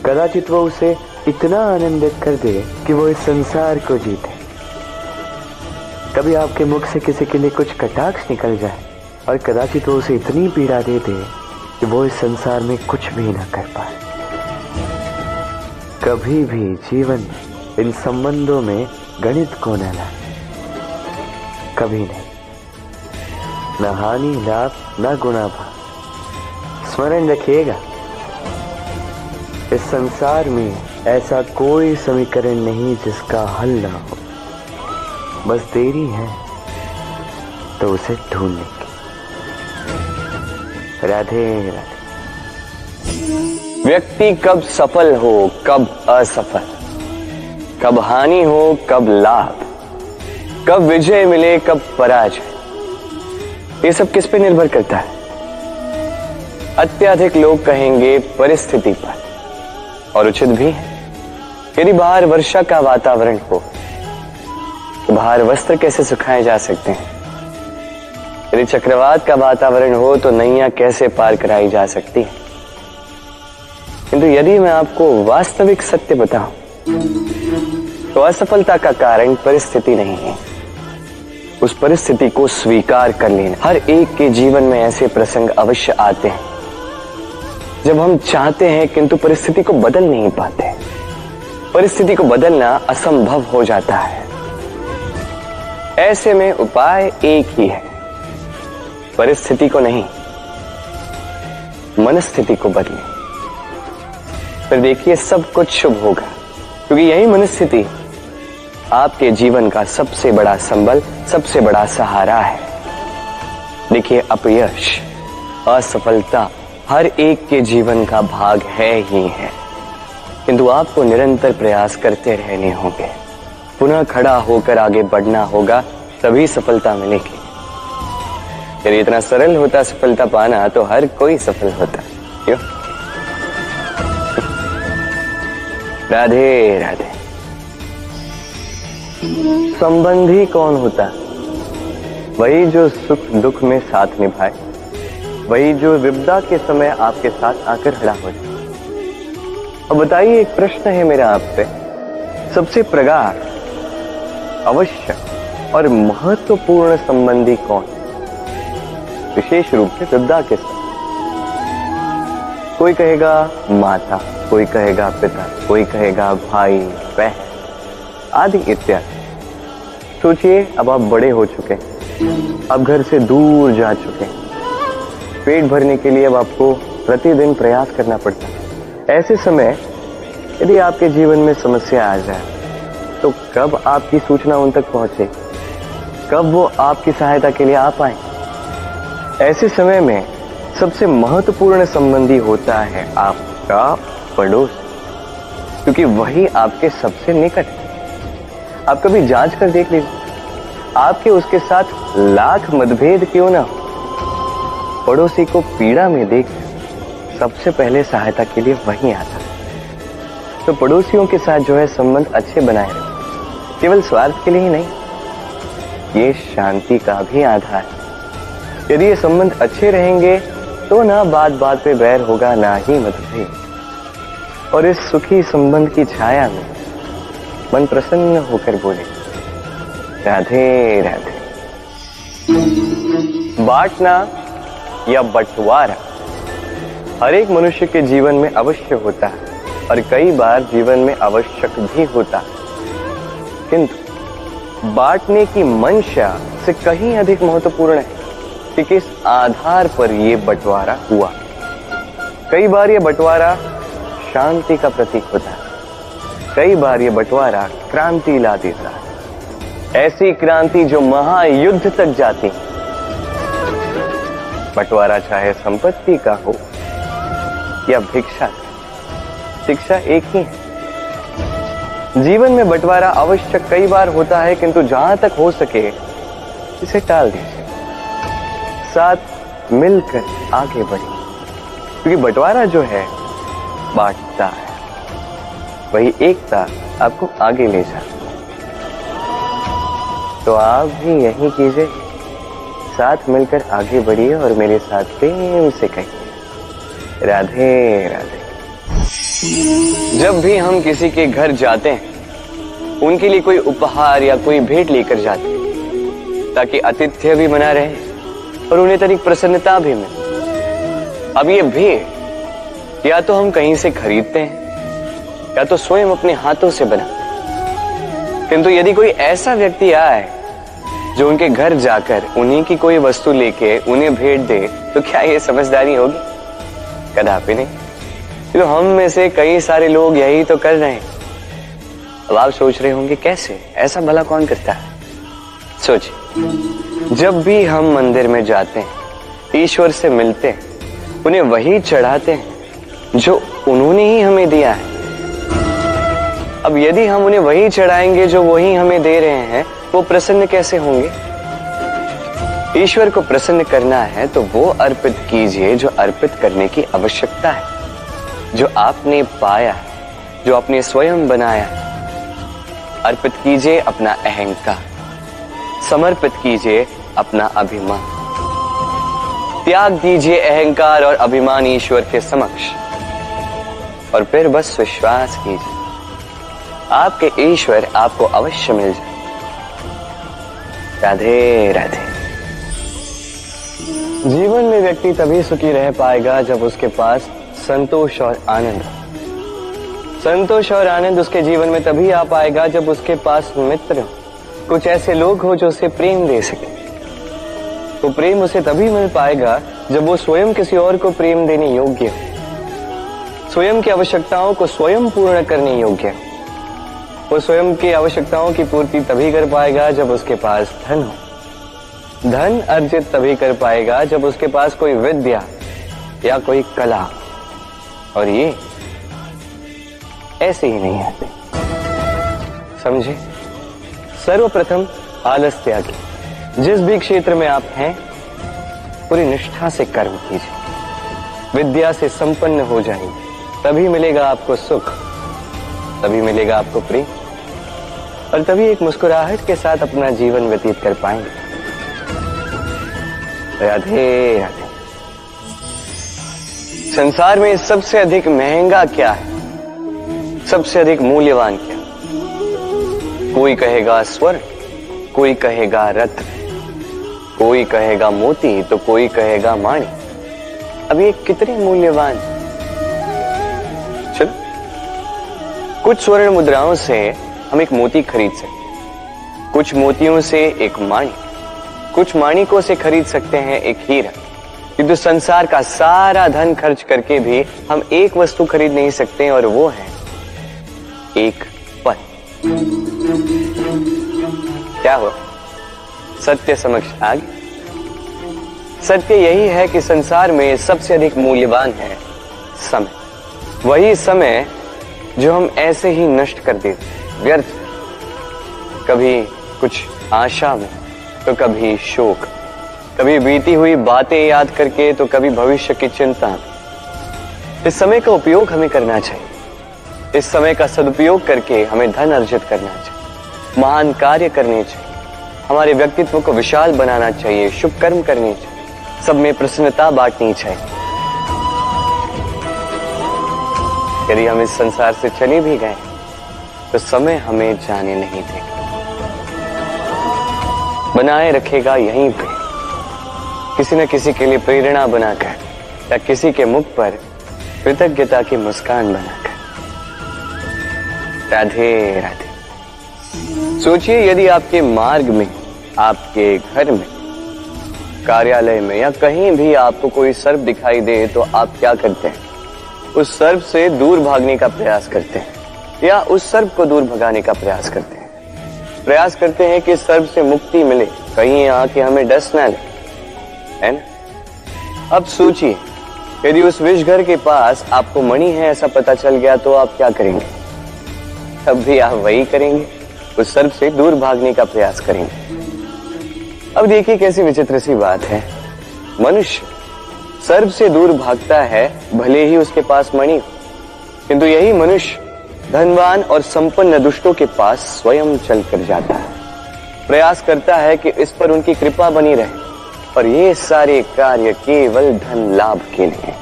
कदाचित वो उसे इतना आनंदित कर दे कि वो इस संसार को जीते। कभी आपके मुख से किसी के लिए कुछ कटाक्ष निकल जाए और कदाचित वो उसे इतनी पीड़ा दे दे कि वो इस संसार में कुछ भी ना कर पाए। कभी भी जीवन इन संबंधों में गणित को न लाए। कभी नहीं। न हानि लाभ, न गुणा भाग स्मरण रखिएगा, इस संसार में ऐसा कोई समीकरण नहीं जिसका हल ना हो। बस देरी है तो उसे ढूँढने की। राधे राधे। व्यक्ति कब सफल हो, कब असफल? कब हानि हो, कब लाभ? कब विजय मिले, कब पराजय? ये सब किस पे निर्भर करता है? अत्याधिक लोग कहेंगे, परिस्थिति पर। और उचित भी है। यदि बाहर वर्षा का वातावरण हो बाहर वस्त्र कैसे सुखाए जा सकते हैं? यदि चक्रवात का वातावरण हो तो नैया कैसे पार कराई जा सकती है? किंतु यदि मैं आपको वास्तविक सत्य बताऊँ तो असफलता का कारण परिस्थिति नहीं है। उस परिस्थिति को स्वीकार कर लेना। हर एक के जीवन में ऐसे प्रसंग अवश्य आते हैं। जब हम चाहते हैं, किंतु परिस्थिति को बदल नहीं पाते। परिस्थिति को बदलना असंभव हो जाता है। ऐसे में उपाय एक ही है। परिस्थिति को नहीं, मनस्थिति को बदले। फिर देखिए सब कुछ शुभ होगा, क्योंकि यही मनस्थिति आपके जीवन का सबसे बड़ा संबल, सबसे बड़ा सहारा है। देखिए अपयश, असफलता हर एक के जीवन का भाग है ही है। किंतु आपको निरंतर प्रयास करते रहने होंगे। पुनः खड़ा होकर आगे बढ़ना होगा, तभी सफलता मिलेगी। यदि इतना सरल होता सफलता पाना तो हर कोई सफल होता क्यों? राधे राधे। संबंधी कौन होता? वही जो सुख दुख में साथ निभाए, वही जो विपदा के समय आपके साथ आकर खड़ा हो जाए। अब बताइए, एक प्रश्न है मेरा आपसे सबसे प्रगाढ़ आवश्यक और महत्वपूर्ण संबंधी कौन? विशेष रूप से विपदा के साथ। कोई कहेगा माता, कोई कहेगा पिता, कोई कहेगा भाई, बहन आदि इत्यादि। सोचिए, अब आप बड़े हो चुके अब घर से दूर जा चुके पेट भरने के लिए अब आपको प्रतिदिन प्रयास करना पड़ता है। ऐसे समय यदि आपके जीवन में समस्या आ जाए तो कब आपकी सूचना उन तक पहुँचे? कब वो आपकी सहायता के लिए आ पाए? ऐसे समय में सबसे महत्वपूर्ण संबंधी होता है आपका पड़ोस, क्योंकि वही आपके सबसे निकट है। आप कभी जाँच कर देख लीजिए। आपके उसके साथ लाख मतभेद क्यों ना हो? पड़ोसी को पीड़ा में देख सबसे पहले सहायता के लिए वही आता है। तो पड़ोसियों के साथ जो है संबंध अच्छे बनाए रखें। केवल स्वार्थ के लिए ही नहीं, ये शांति का भी आधार है। यदि ये संबंध अच्छे रहेंगे तो ना बात बात पे बैर होगा, ना ही मतभेद। और इस सुखी संबंध की छाया में मन प्रसन्न होकर बोले, राधे राधे। बांटना या बंटवारा हर एक मनुष्य के जीवन में अवश्य होता है, और कई बार जीवन में आवश्यक भी होता है। किंतु बांटने की मंशा से कहीं अधिक महत्वपूर्ण है कि किस आधार पर यह बंटवारा हुआ। कई बार यह बंटवारा शांति का प्रतीक होता है। कई बार यह बंटवारा क्रांति ला देता है। ऐसी क्रांति जो महायुद्ध तक जाती है। बंटवारा चाहे संपत्ति का हो या भिक्षा शिक्षा एक ही है। जीवन में बंटवारा अवश्य कई बार होता है, किंतु जहाँ तक हो सके, इसे टाल दीजिए। साथ मिलकर आगे बढ़िए। क्योंकि बंटवारा जो है, बांटता है। वही एकता आपको आगे ले जा। तो आप भी यही कीजिए। साथ मिलकर आगे बढ़िए और मेरे साथ प्रेम से कहिए। राधे राधे। जब भी हम किसी के घर जाते हैं, उनके लिए कोई उपहार या कोई भेंट लेकर जाते हैं, ताकि आतिथ्य भी बना रहे और उन्हें तरीक प्रसन्नता भी मिले। अब ये भेंट या तो हम कहीं से खरीदते हैं, या तो स्वयं अपने हाथों से बनाते किंतु यदि कोई ऐसा व्यक्ति आए, जो उनके घर जाकर उन्हीं की कोई वस्तु लेके उन्हें भेंट दे तो क्या ये समझदारी होगी? कदापि नहीं। तो हम में से कई सारे लोग यही तो कर रहे हैं। अब आप सोच रहे होंगे, कैसे? ऐसा भला कौन करता है? सोचिए। जब भी हम मंदिर में जाते हैं, ईश्वर से मिलते हैं, उन्हें वही चढ़ाते हैं, जो उन्होंने ही हमें दिया है। अब यदि हम उन्हें वही चढ़ाएँगे, जो वही हमें दे रहे हैं, वो प्रसन्न कैसे होंगे? ईश्वर को प्रसन्न करना है तो वो अर्पित कीजिए, जो अर्पित करने की आवश्यकता है। जो आपने पाया, जो आपने स्वयं बनाया, अर्पित कीजिए अपना अहंकार, समर्पित कीजिए अपना अभिमान। त्याग दीजिए अहंकार और अभिमान ईश्वर के समक्ष, और फिर बस विश्वास कीजिए। आपके ईश्वर आपको अवश्य मिल जाए। राधे राधे। जीवन में व्यक्ति तभी सुखी रह पाएगा जब उसके पास संतोष और आनंद। संतोष और आनंद उसके जीवन में तभी आ पाएगा जब उसके पास मित्र, कुछ ऐसे लोग हो जो उसे प्रेम दे सके। तो प्रेम उसे तभी मिल पाएगा जब वो स्वयं किसी और को प्रेम देने योग्य स्वयं की आवश्यकताओं को स्वयं पूर्ण करने योग्य वो स्वयं की आवश्यकताओं की पूर्ति तभी कर पाएगा जब उसके पास धन हो। धन अर्जित तभी कर पाएगा जब उसके पास कोई विद्या या कोई कला और ये ऐसे ही नहीं आते। समझे? सर्वप्रथम आलस त्यागी। जिस भी क्षेत्र में आप हैं, पूरी निष्ठा से कर्म कीजिए। विद्या से संपन्न हो जाएँगे तभी मिलेगा आपको सुख, तभी मिलेगा आपको प्रेम और तभी एक मुस्कुराहट के साथ अपना जीवन व्यतीत कर पाएँगे। राधे राधे। संसार में सबसे अधिक महँगा क्या है? सबसे अधिक मूल्यवान क्या? कोई कहेगा स्वर, कोई कहेगा रत्न, कोई कहेगा मोती तो कोई कहेगा माणी अब ये कितने मूल्यवान? चलो। कुछ स्वर्ण मुद्राओं से हम एक मोती खरीद सकते कुछ मोतियों से एक माणी कुछ माणिकों से खरीद सकते हैं एक हीरा। किंतु संसार का सारा धन खर्च करके भी हम एक वस्तु खरीद नहीं सकते और वो है एक पल क्या हो सत्य समक्ष आग? सत्य यही है कि संसार में सबसे अधिक मूल्यवान है समय। वही समय जो हम ऐसे ही नष्ट कर देते व्यर्थ। कभी कुछ आशा में तो कभी शोक। कभी बीती हुई बातें याद करके तो कभी भविष्य की चिंता। इस समय का उपयोग हमें करना चाहिए। इस समय का सदुपयोग करके हमें धन अर्जित करना चाहिए। महान कार्य करने चाहिए। हमारे व्यक्तित्व को विशाल बनाना चाहिए, शुभ कर्म करने चाहिए। सब में प्रसन्नता बांटनी चाहिए। यदि हम इस संसार से चले भी गए तो समय हमें जाने नहीं देगा। बनाए रखेगा यहीं पे। किसी न किसी के लिए प्रेरणा बनाकर या किसी के मुख पर कृतज्ञता की मुस्कान बनाकर। राधे राधे। सोचिए यदि आपके मार्ग में, आपके घर में, कार्यालय में या कहीं भी आपको कोई सर्प दिखाई दे तो आप क्या करते हैं? उस सर्प से दूर भागने का प्रयास करते हैं या उस सर्प को दूर भगाने का प्रयास करते हैं? प्रयास करते हैं कि सर्प से मुक्ति मिले, कहीं आके हमें डस ना ले। अब सोचिए, यदि उस विष घर के पास आपको मणि है, ऐसा पता चल गया तो आप क्या करेंगे? तब भी आप वही करेंगे, उस सर्प से दूर भागने का प्रयास करेंगे। अब देखिए कैसी विचित्र सी बात है। मनुष्य सर्प से दूर भागता है, भले ही उसके पास मणि किंतु यही मनुष्य धनवान और संपन्न दुष्टों के पास स्वयं चलकर जाता है। प्रयास करता है कि इस पर उनकी कृपा बनी रहे। और ये सारे कार्य केवल धन लाभ के लिए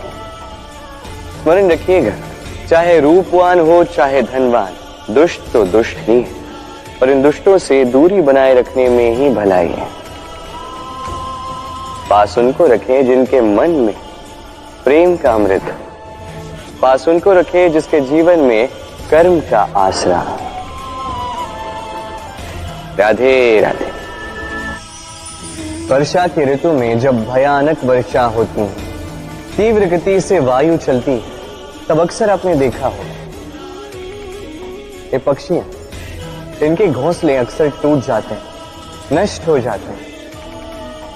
स्मरण रखिएगा चाहे रूपवान हो, चाहे धनवान, दुष्ट तो दुष्ट ही है। और इन दुष्टों से दूरी बनाए रखने में ही भलाई है। पास उनको रखें जिनके मन में प्रेम का अमृत। पास उनको रखें जिसके जीवन में कर्म का आसरा। राधे राधे। वर्षा के ऋतु में जब भयानक वर्षा होती है, तीव्र गति से वायु चलती है, तब अक्सर आपने देखा हो ये पक्षियाँ, इनके घोंसले अक्सर टूट जाते हैं, नष्ट हो जाते हैं।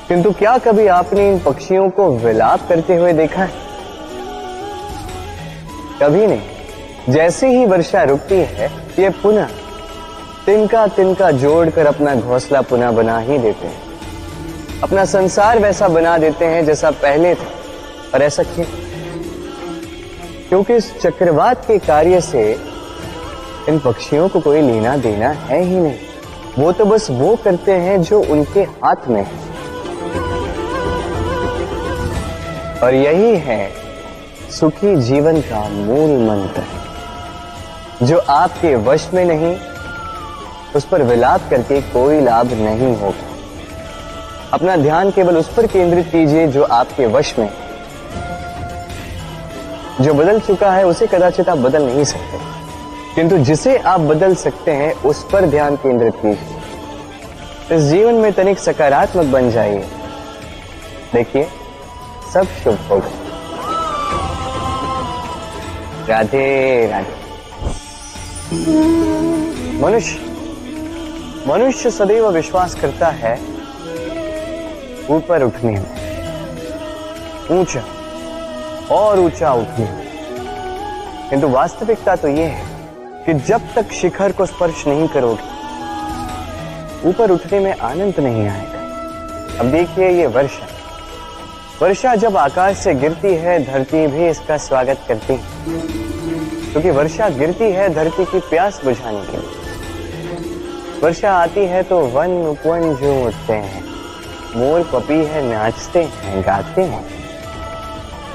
किंतु क्या कभी आपने इन पक्षियों को विलाप करते हुए देखा है? कभी नहीं। जैसे ही वर्षा रुकती है, ये पुनः तिनका तिनका जोड़कर अपना घोंसला पुनः बना ही देते हैं। अपना संसार वैसा बना देते हैं जैसा पहले था। और ऐसा क्यों? क्योंकि इस चक्रवात के कार्य से इन पक्षियों को कोई लेना देना है ही नहीं। वो तो बस वो करते हैं जो उनके हाथ में है। और यही है सुखी जीवन का मूल मंत्र। जो आपके वश में नहीं, उस पर विलाप करके कोई लाभ नहीं होगा। अपना ध्यान केवल उस पर केंद्रित कीजिए जो आपके वश में जो बदल चुका है, उसे कदाचित आप बदल नहीं सकते। किंतु जिसे आप बदल सकते हैं, उस पर ध्यान केंद्रित कीजिए। इस जीवन में तनिक सकारात्मक बन जाइए। देखिए, सब शुभ होगा राधे राधे। मनुष्य मनुष्य सदैव विश्वास करता है ऊपर उठने में ऊँचा और ऊँचा उठने में किंतु वास्तविकता तो यह है कि जब तक शिखर को स्पर्श नहीं करोगे, ऊपर उठने में आनंद नहीं आएगा। अब देखिए ये वर्षा। वर्षा जब आकाश से गिरती है, धरती भी इसका स्वागत करती है। क्योंकि वर्षा गिरती है, धरती की प्यास बुझाने के लिए। वर्षा आती है तो वन उपवन झूम उठते हैं। मोर पपी है, नाचते हैं, गाते हैं।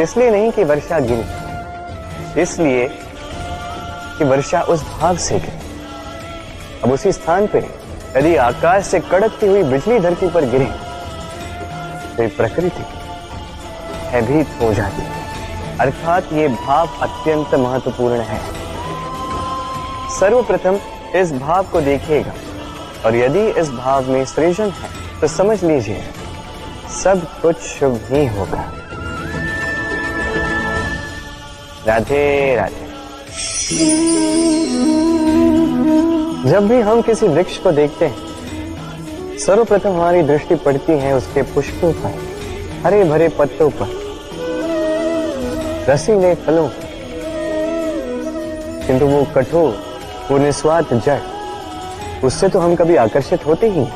इसलिए नहीं कि वर्षा गिरी। इसलिए कि वर्षा उस भाव से गिरी अब उसी स्थान पर यदि आकाश से कड़कती हुई बिजली धरती पर गिरे तो प्रकृति भयभीत हो जाती है। अर्थात ये भाव अत्यंत महत्वपूर्ण है। सर्वप्रथम इस भाव को देखिएगा। और यदि इस भाव में सृजन है तो समझ लीजिए, सब कुछ शुभ ही होगा। राधे राधे। जब भी हम किसी वृक्ष को देखते हैं, सर्वप्रथम हमारी दृष्टि पड़ती है उसके पुष्पों पर हरे भरे पत्तों पर, रसीले फलों पर। किंतु वो कठोर, वो निस्वार्थ जड़, उससे तो हम कभी आकर्षित होते ही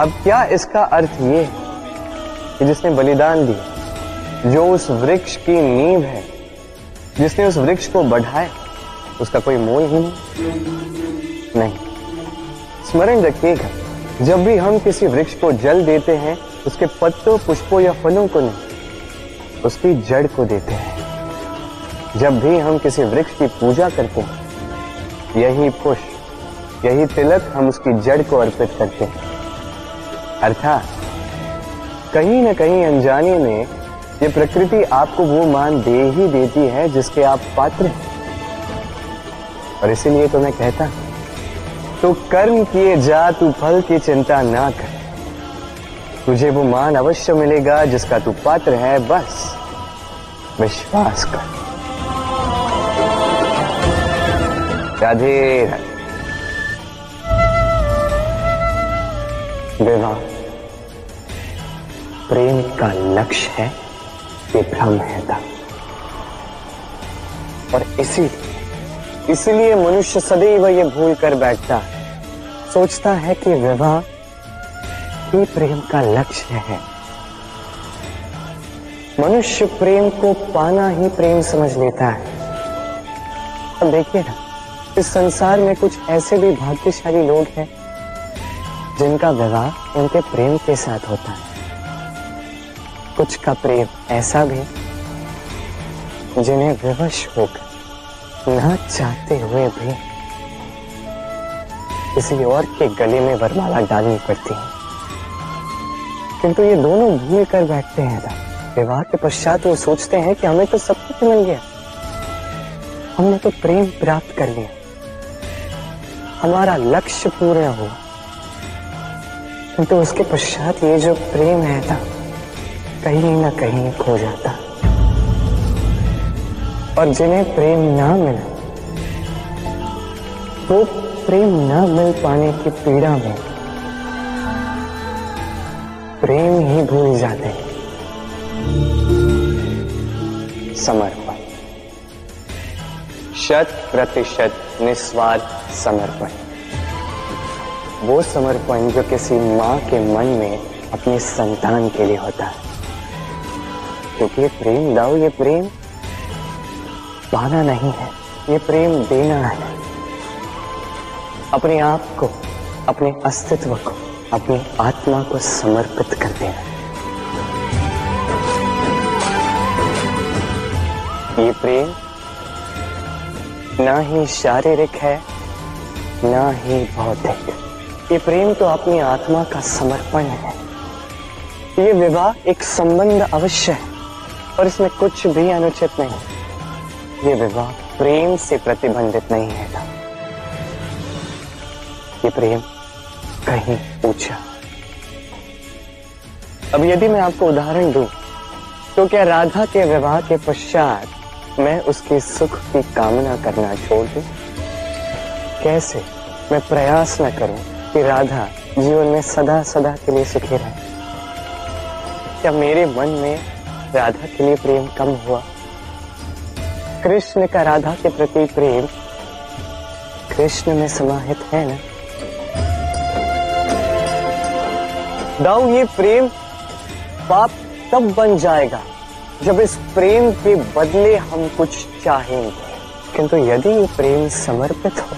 अब क्या इसका अर्थ ये है कि जिसने बलिदान दिया, जो उस वृक्ष की नींव है, जिसने उस वृक्ष को बढ़ाया, उसका कोई मोल ही नहीं। नहीं। स्मरण रखिएगा, जब भी हम किसी वृक्ष को जल देते हैं, उसके पत्तों, पुष्पों या फलों को नहीं, उसकी जड़ को देते हैं। जब भी हम किसी वृक्ष की पूजा करते हैं, यही पुष्प, यही तिलक हम उसकी जड़ को अर्पित करते हैं। अर्थात, कहीं न कहीं अनजाने में ये प्रकृति आपको वो मान दे ही देती है जिसके आप पात्र हैं। और इसीलिए तो मैं कहता हूँ तो कर्म किए जा, तू फल की चिंता ना कर। तुझे वो मान अवश्य मिलेगा जिसका तू पात्र है, बस विश्वास कर। राधे राधे। विवाह। प्रेम का लक्ष्य है ये भ्रम है था और इसी इसलिए मनुष्य सदैव ये भूल कर बैठता है। सोचता है कि विवाह ही प्रेम का लक्ष्य है। मनुष्य प्रेम को पाना ही प्रेम समझ लेता है। अब देखिए ना, इस संसार में कुछ ऐसे भी भाग्यशाली लोग हैं जिनका विवाह उनके प्रेम के साथ होता है। कुछ का प्रेम ऐसा भी, जिन्हें विवश होकर न चाहते हुए भी किसी और के गले में वरमाला डालनी पड़ती है। किंतु ये दोनों भूल कर बैठते हैं विवाह के पश्चात वो सोचते हैं कि हमें तो सब कुछ मिल गया। हमने तो प्रेम प्राप्त कर लिया। हमारा लक्ष्य पूर्ण हुआ। किंतु उसके पश्चात ये जो प्रेम है था कहीं ना कहीं खो जाता। और जिन्हें प्रेम ना मिला, वो प्रेम ना मिल पाने की पीड़ा में प्रेम ही भूल जाते हैं। समर्पण। शत प्रतिशत निस्वार्थ समर्पण। वो समर्पण जो किसी माँ के मन में अपने संतान के लिए होता है। क्योंकि ये प्रेम दाओ ये प्रेम पाना नहीं है। ये प्रेम देना है। अपने आप को, अपने अस्तित्व को, अपनी आत्मा को समर्पित कर देना। ये प्रेम ना ही शारीरिक है, ना ही भौतिक ये प्रेम तो अपनी आत्मा का समर्पण है। ये विवाह एक संबंध अवश्य है। और इसमें कुछ भी अनुचित नहीं। ये विवाह प्रेम से प्रतिबंधित नहीं है ये प्रेम कहीं ऊँचा। अब यदि मैं आपको उदाहरण दूँ तो क्या राधा के विवाह के पश्चात मैं उसके सुख की कामना करना छोड़ दूँ? कैसे मैं प्रयास न करूँ कि राधा जीवन में सदा सदा के लिए सुखी रहे? क्या मेरे मन में राधा के लिए प्रेम कम हुआ। कृष्ण का राधा के प्रति प्रेम कृष्ण में समाहित है ना? दाऊ, ये प्रेम पाप तब बन जाएगा जब इस प्रेम के बदले हम कुछ चाहेंगे। किंतु यदि ये प्रेम समर्पित हो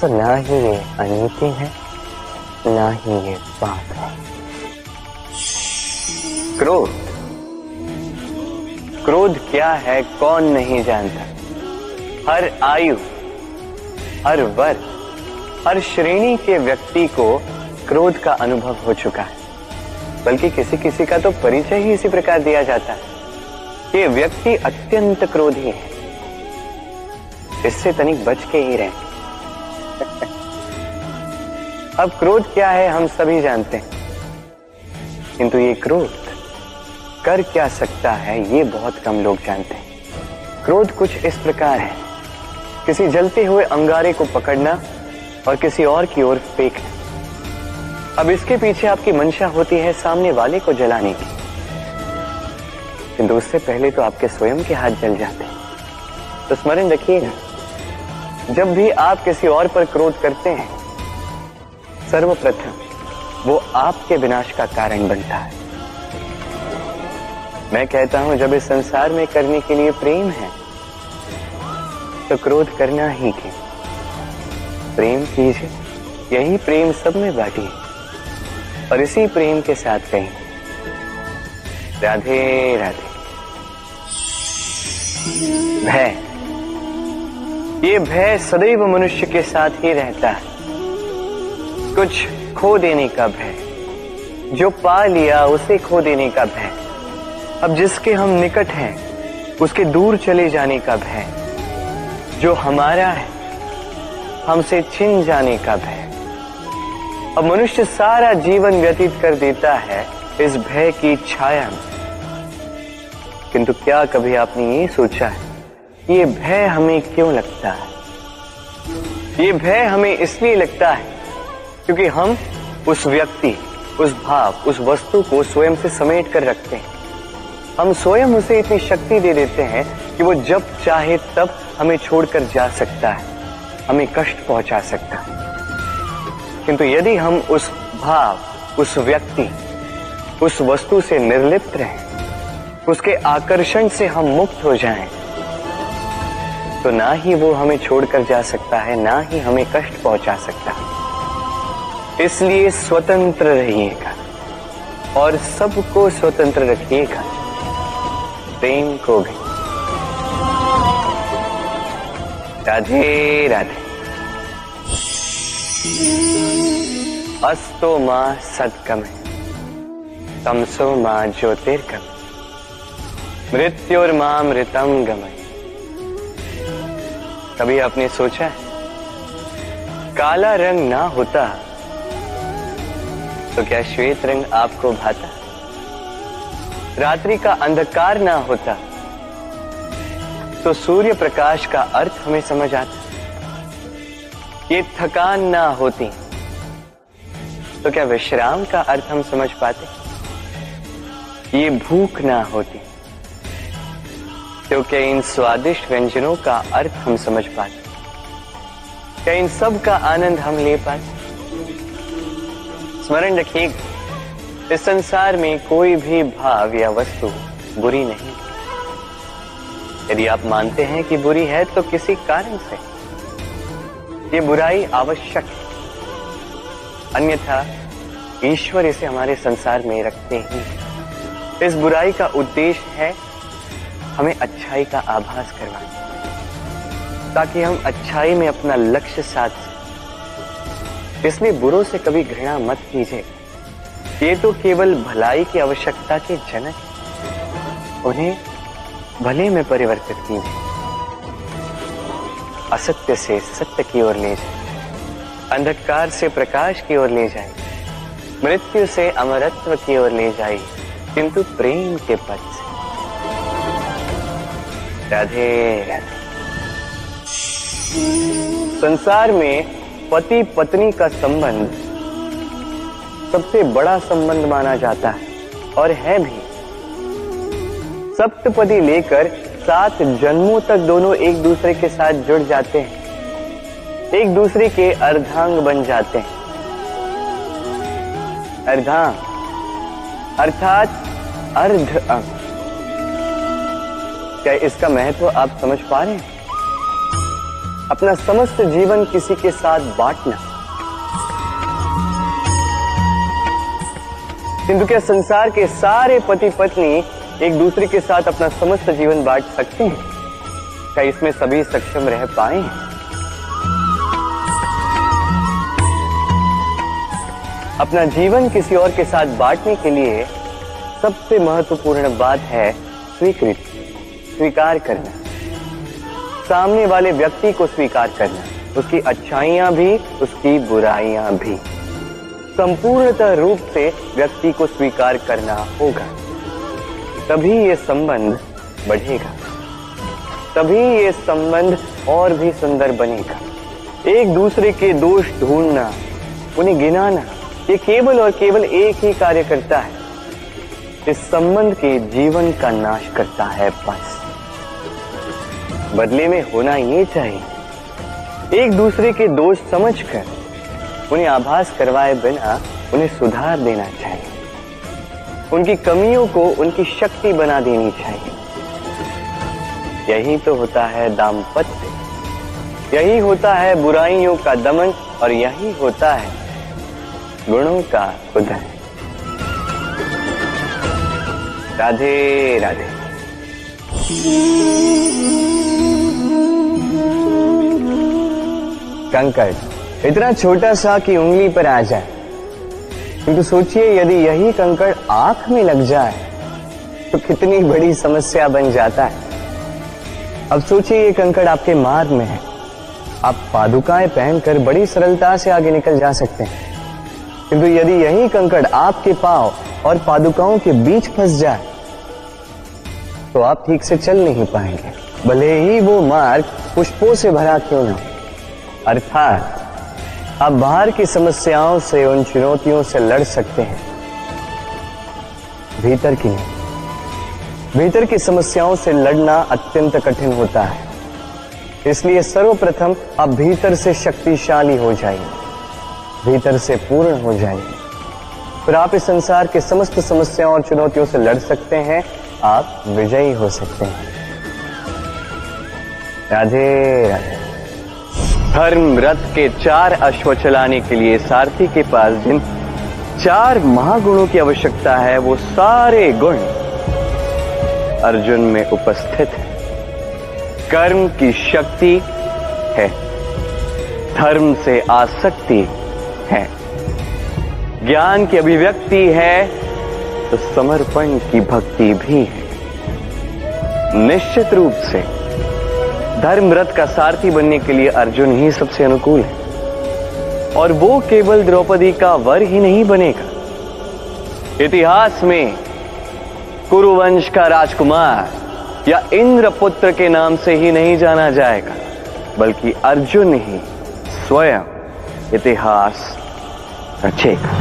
तो ना ही ये अनीति है, ना ही ये पाप है। क्रोध। क्रोध क्या है कौन नहीं जानता। हर आयु, हर वर्ग हर श्रेणी के व्यक्ति को क्रोध का अनुभव हो चुका है। बल्कि किसी किसी का तो परिचय ही इसी प्रकार दिया जाता है कि व्यक्ति अत्यंत क्रोधी है। इससे तनिक बच के ही रहे। अब क्रोध क्या है हम सभी जानते हैं। किंतु ये क्रोध कर क्या सकता है, ये बहुत कम लोग जानते हैं। क्रोध कुछ इस प्रकार है। किसी जलते हुए अंगारे को पकड़ना और किसी और की ओर फेंकना। अब इसके पीछे आपकी मंशा होती है सामने वाले को जलाने की। किंतु उससे पहले तो आपके स्वयं के हाथ जल जाते हैं। तो स्मरण रखिएगा जब भी आप किसी और पर क्रोध करते हैं, सर्वप्रथम वो आपके विनाश का कारण बनता है। मैं कहता हूँ, जब इस संसार में करने के लिए प्रेम है तो क्रोध करना ही क्यों? प्रेम कीजिए, यही प्रेम सब में बांटिए और इसी प्रेम के साथ कहें, राधे राधे। भय। ये भय सदैव मनुष्य के साथ ही रहता है। कुछ खो देने का भय, जो पा लिया उसे खो देने का भय। अब जिसके हम निकट हैं, उसके दूर चले जाने का भय। जो हमारा है, हमसे छिन जाने का भय। अब मनुष्य सारा जीवन व्यतीत कर देता है इस भय की छाया में। किंतु क्या कभी आपने ये सोचा है, ये भय हमें क्यों लगता है? ये भय हमें इसलिए लगता है क्योंकि हम उस व्यक्ति, उस भाव, उस वस्तु को स्वयं से समेट कर रखते हैं। हम स्वयं उसे इतनी शक्ति दे देते हैं कि वो जब चाहे तब हमें छोड़कर जा सकता है हमें कष्ट पहुँचा सकता है। किंतु यदि हम उस भाव उस व्यक्ति उस वस्तु से निर्लिप्त रहें उसके आकर्षण से हम मुक्त हो जाएँ, तो ना ही वो हमें छोड़कर जा सकता है ना ही हमें कष्ट पहुँचा सकता है। इसलिए स्वतंत्र रहिएगा और सबको स्वतंत्र रखिएगा। प्रेम को भी। राधे राधे। अस्तो माँ सदकमे तमसो माँ ज्योतिर्गम मृत्युर्मा मृतम गमय कभी आपने सोचा है, काला रंग ना होता तो क्या श्वेत रंग आपको भाता? रात्रि का अंधकार ना होता तो सूर्य प्रकाश का अर्थ हमें समझ आता। ये थकान ना होती तो क्या विश्राम का अर्थ हम समझ पाते? ये भूख ना होती तो क्या इन स्वादिष्ट व्यंजनों का अर्थ हम समझ पाते? क्या इन सब का आनंद हम ले पाते? स्मरण रखिएगा इस संसार में कोई भी भाव या वस्तु बुरी नहीं। यदि आप मानते हैं कि बुरी है तो किसी कारण से। ये बुराई आवश्यक है। अन्यथा, ईश्वर इसे हमारे संसार में रखते ही इस बुराई का उद्देश्य है हमें अच्छाई का आभास करवाना। ताकि हम अच्छाई में अपना लक्ष्य साध सकें। इसलिए बुरों से कभी घृणा मत कीजिए। ये तो केवल भलाई की आवश्यकता के जनक उन्हें भले में परिवर्तित कीजिए असत्य से सत्य की ओर ले जाए, अंधकार से प्रकाश की ओर ले जाए, मृत्यु से अमरत्व की ओर ले जाए, किंतु प्रेम के पद से। राधे राधे। संसार में पति पत्नी का संबंध सबसे बड़ा संबंध माना जाता है और है भी। सप्तपदी लेकर सात जन्मों तक दोनों एक दूसरे के साथ जुड़ जाते हैं। एक दूसरे के अर्धांग बन जाते हैं। अर्धांग, अर्थात अर्ध अंग क्या इसका महत्व आप समझ पा रहे हैं? अपना समस्त जीवन किसी के साथ बांटना। किंतु क्या संसार के सारे पति पत्नी एक दूसरे के साथ अपना समस्त जीवन बांट सकती हैं। क्या इसमें सभी सक्षम रह पाए अपना जीवन किसी और के साथ बांटने के लिए सबसे महत्वपूर्ण बात है स्वीकृति, स्वीकार करना। सामने वाले व्यक्ति को स्वीकार करना, उसकी अच्छाइयाँ भी, उसकी बुराइयाँ भी। संपूर्णतः रूप से व्यक्ति को स्वीकार करना होगा। तभी ये संबंध बढ़ेगा। तभी ये संबंध और भी सुंदर बनेगा। एक दूसरे के दोष ढूंढना, उन्हें गिनाना, ये केवल और केवल एक ही कार्य करता है। इस संबंध के जीवन का नाश करता है बस। बदले में होना ये चाहिए। एक दूसरे के दोष समझकर उन्हें आभास करवाए बिना उन्हें सुधार देना चाहिए। उनकी कमियों को उनकी शक्ति बना देनी चाहिए। यही तो होता है दाम्पत्य। यही होता है बुराइयों का दमन और यही होता है गुणों का उदय। राधे राधे। कंकड़ इतना छोटा सा कि उंगली पर आ जाए। किंतु सोचिए, यदि यही कंकड़ आँख में लग जाए तो कितनी बड़ी समस्या बन जाता है। अब सोचिए, ये कंकड़ आपके मार्ग में है। आप पादुकाएँ पहनकर बड़ी सरलता से आगे निकल जा सकते हैं। किंतु यदि यही कंकड़ आपके पाँव और पादुकाओं के बीच फंस जाए तो आप ठीक से चल नहीं पाएँगे। भले ही वो मार्ग पुष्पों से भरा क्यों ना अर्थात आप बाहर की समस्याओं से, उन चुनौतियों से लड़ सकते हैं। भीतर की नहीं। भीतर की समस्याओं से लड़ना अत्यंत कठिन होता है। इसलिए सर्वप्रथम आप भीतर से शक्तिशाली हो जाइए। भीतर से पूर्ण हो जाइए। फिर आप इस संसार के समस्त समस्याओं और चुनौतियों से लड़ सकते हैं। आप विजयी हो सकते हैं। राधे राधे। धर्म रथ के चार अश्व चलाने के लिए सारथी के पास जिन चार महागुणों की आवश्यकता है, वो सारे गुण अर्जुन में उपस्थित है। कर्म की शक्ति है, धर्म से आसक्ति है। ज्ञान की अभिव्यक्ति है तो समर्पण की भक्ति भी है। निश्चित रूप से धर्म रथ का सारथी बनने के लिए अर्जुन ही सबसे अनुकूल है। और वो केवल द्रौपदी का वर ही नहीं बनेगा। इतिहास में कुरुवंश का राजकुमार या इंद्रपुत्र के नाम से ही नहीं जाना जाएगा, बल्कि अर्जुन ही स्वयं इतिहास रचेगा।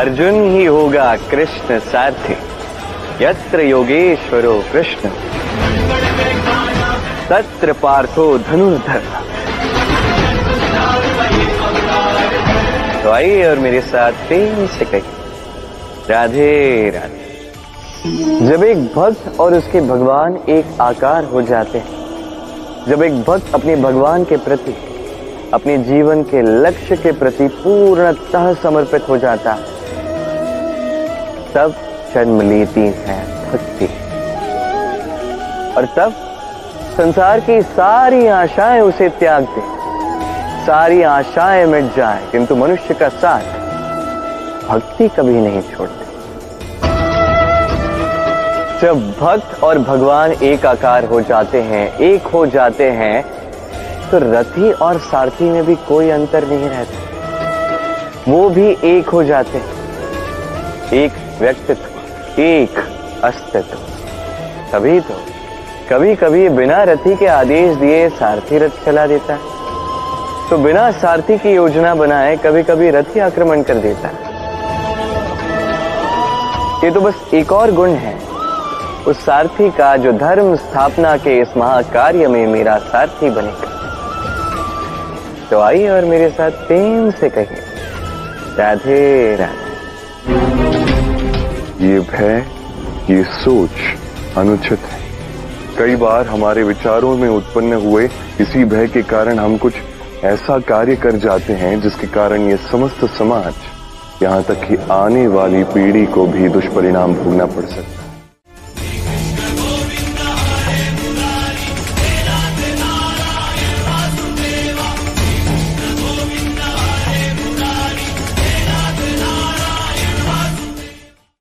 अर्जुन ही होगा कृष्ण सारथी। यत्र योगेश्वरो कृष्ण। तत्र पार्थो धनुर्धर। तो आइए और मेरे साथ प्रेम से कहिए, राधे राधे। जब एक भक्त और उसके भगवान एक आकार हो जाते हैं, जब एक भक्त अपने भगवान के प्रति, अपने जीवन के लक्ष्य के प्रति पूर्णतः समर्पित हो जाता तब जन्म लेती है भक्ति और तब संसार की सारी आशाएँ उसे त्याग दे सारी आशाएँ मिट जाए, किंतु मनुष्य का साथ भक्ति कभी नहीं छोड़ते। जब भक्त और भगवान एक आकार हो जाते हैं, एक हो जाते हैं तो रथी और सारथी में भी कोई अंतर नहीं रहता। वो भी एक हो जाते हैं। एक व्यक्तित्व। एक अस्तित्व। तभी तो कभी कभी बिना रथी के आदेश दिए सारथी रथ चला देता है। तो बिना सारथी की योजना बनाए कभी कभी रथी आक्रमण कर देता है। ये तो बस एक और गुण है। उस सारथी का जो धर्म स्थापना के इस महाकार्य में मेरा सारथी बनेगा। तो आइए और मेरे साथ प्रेम से कहिए, राधे राधे।
ये भय, ये सोच अनुचित है। कई बार हमारे विचारों में उत्पन्न हुए इसी भय के कारण हम कुछ ऐसा कार्य कर जाते हैं जिसके कारण ये समस्त समाज यहाँ तक कि आने वाली पीढ़ी को भी दुष्परिणाम भोगना पड़ सकता है।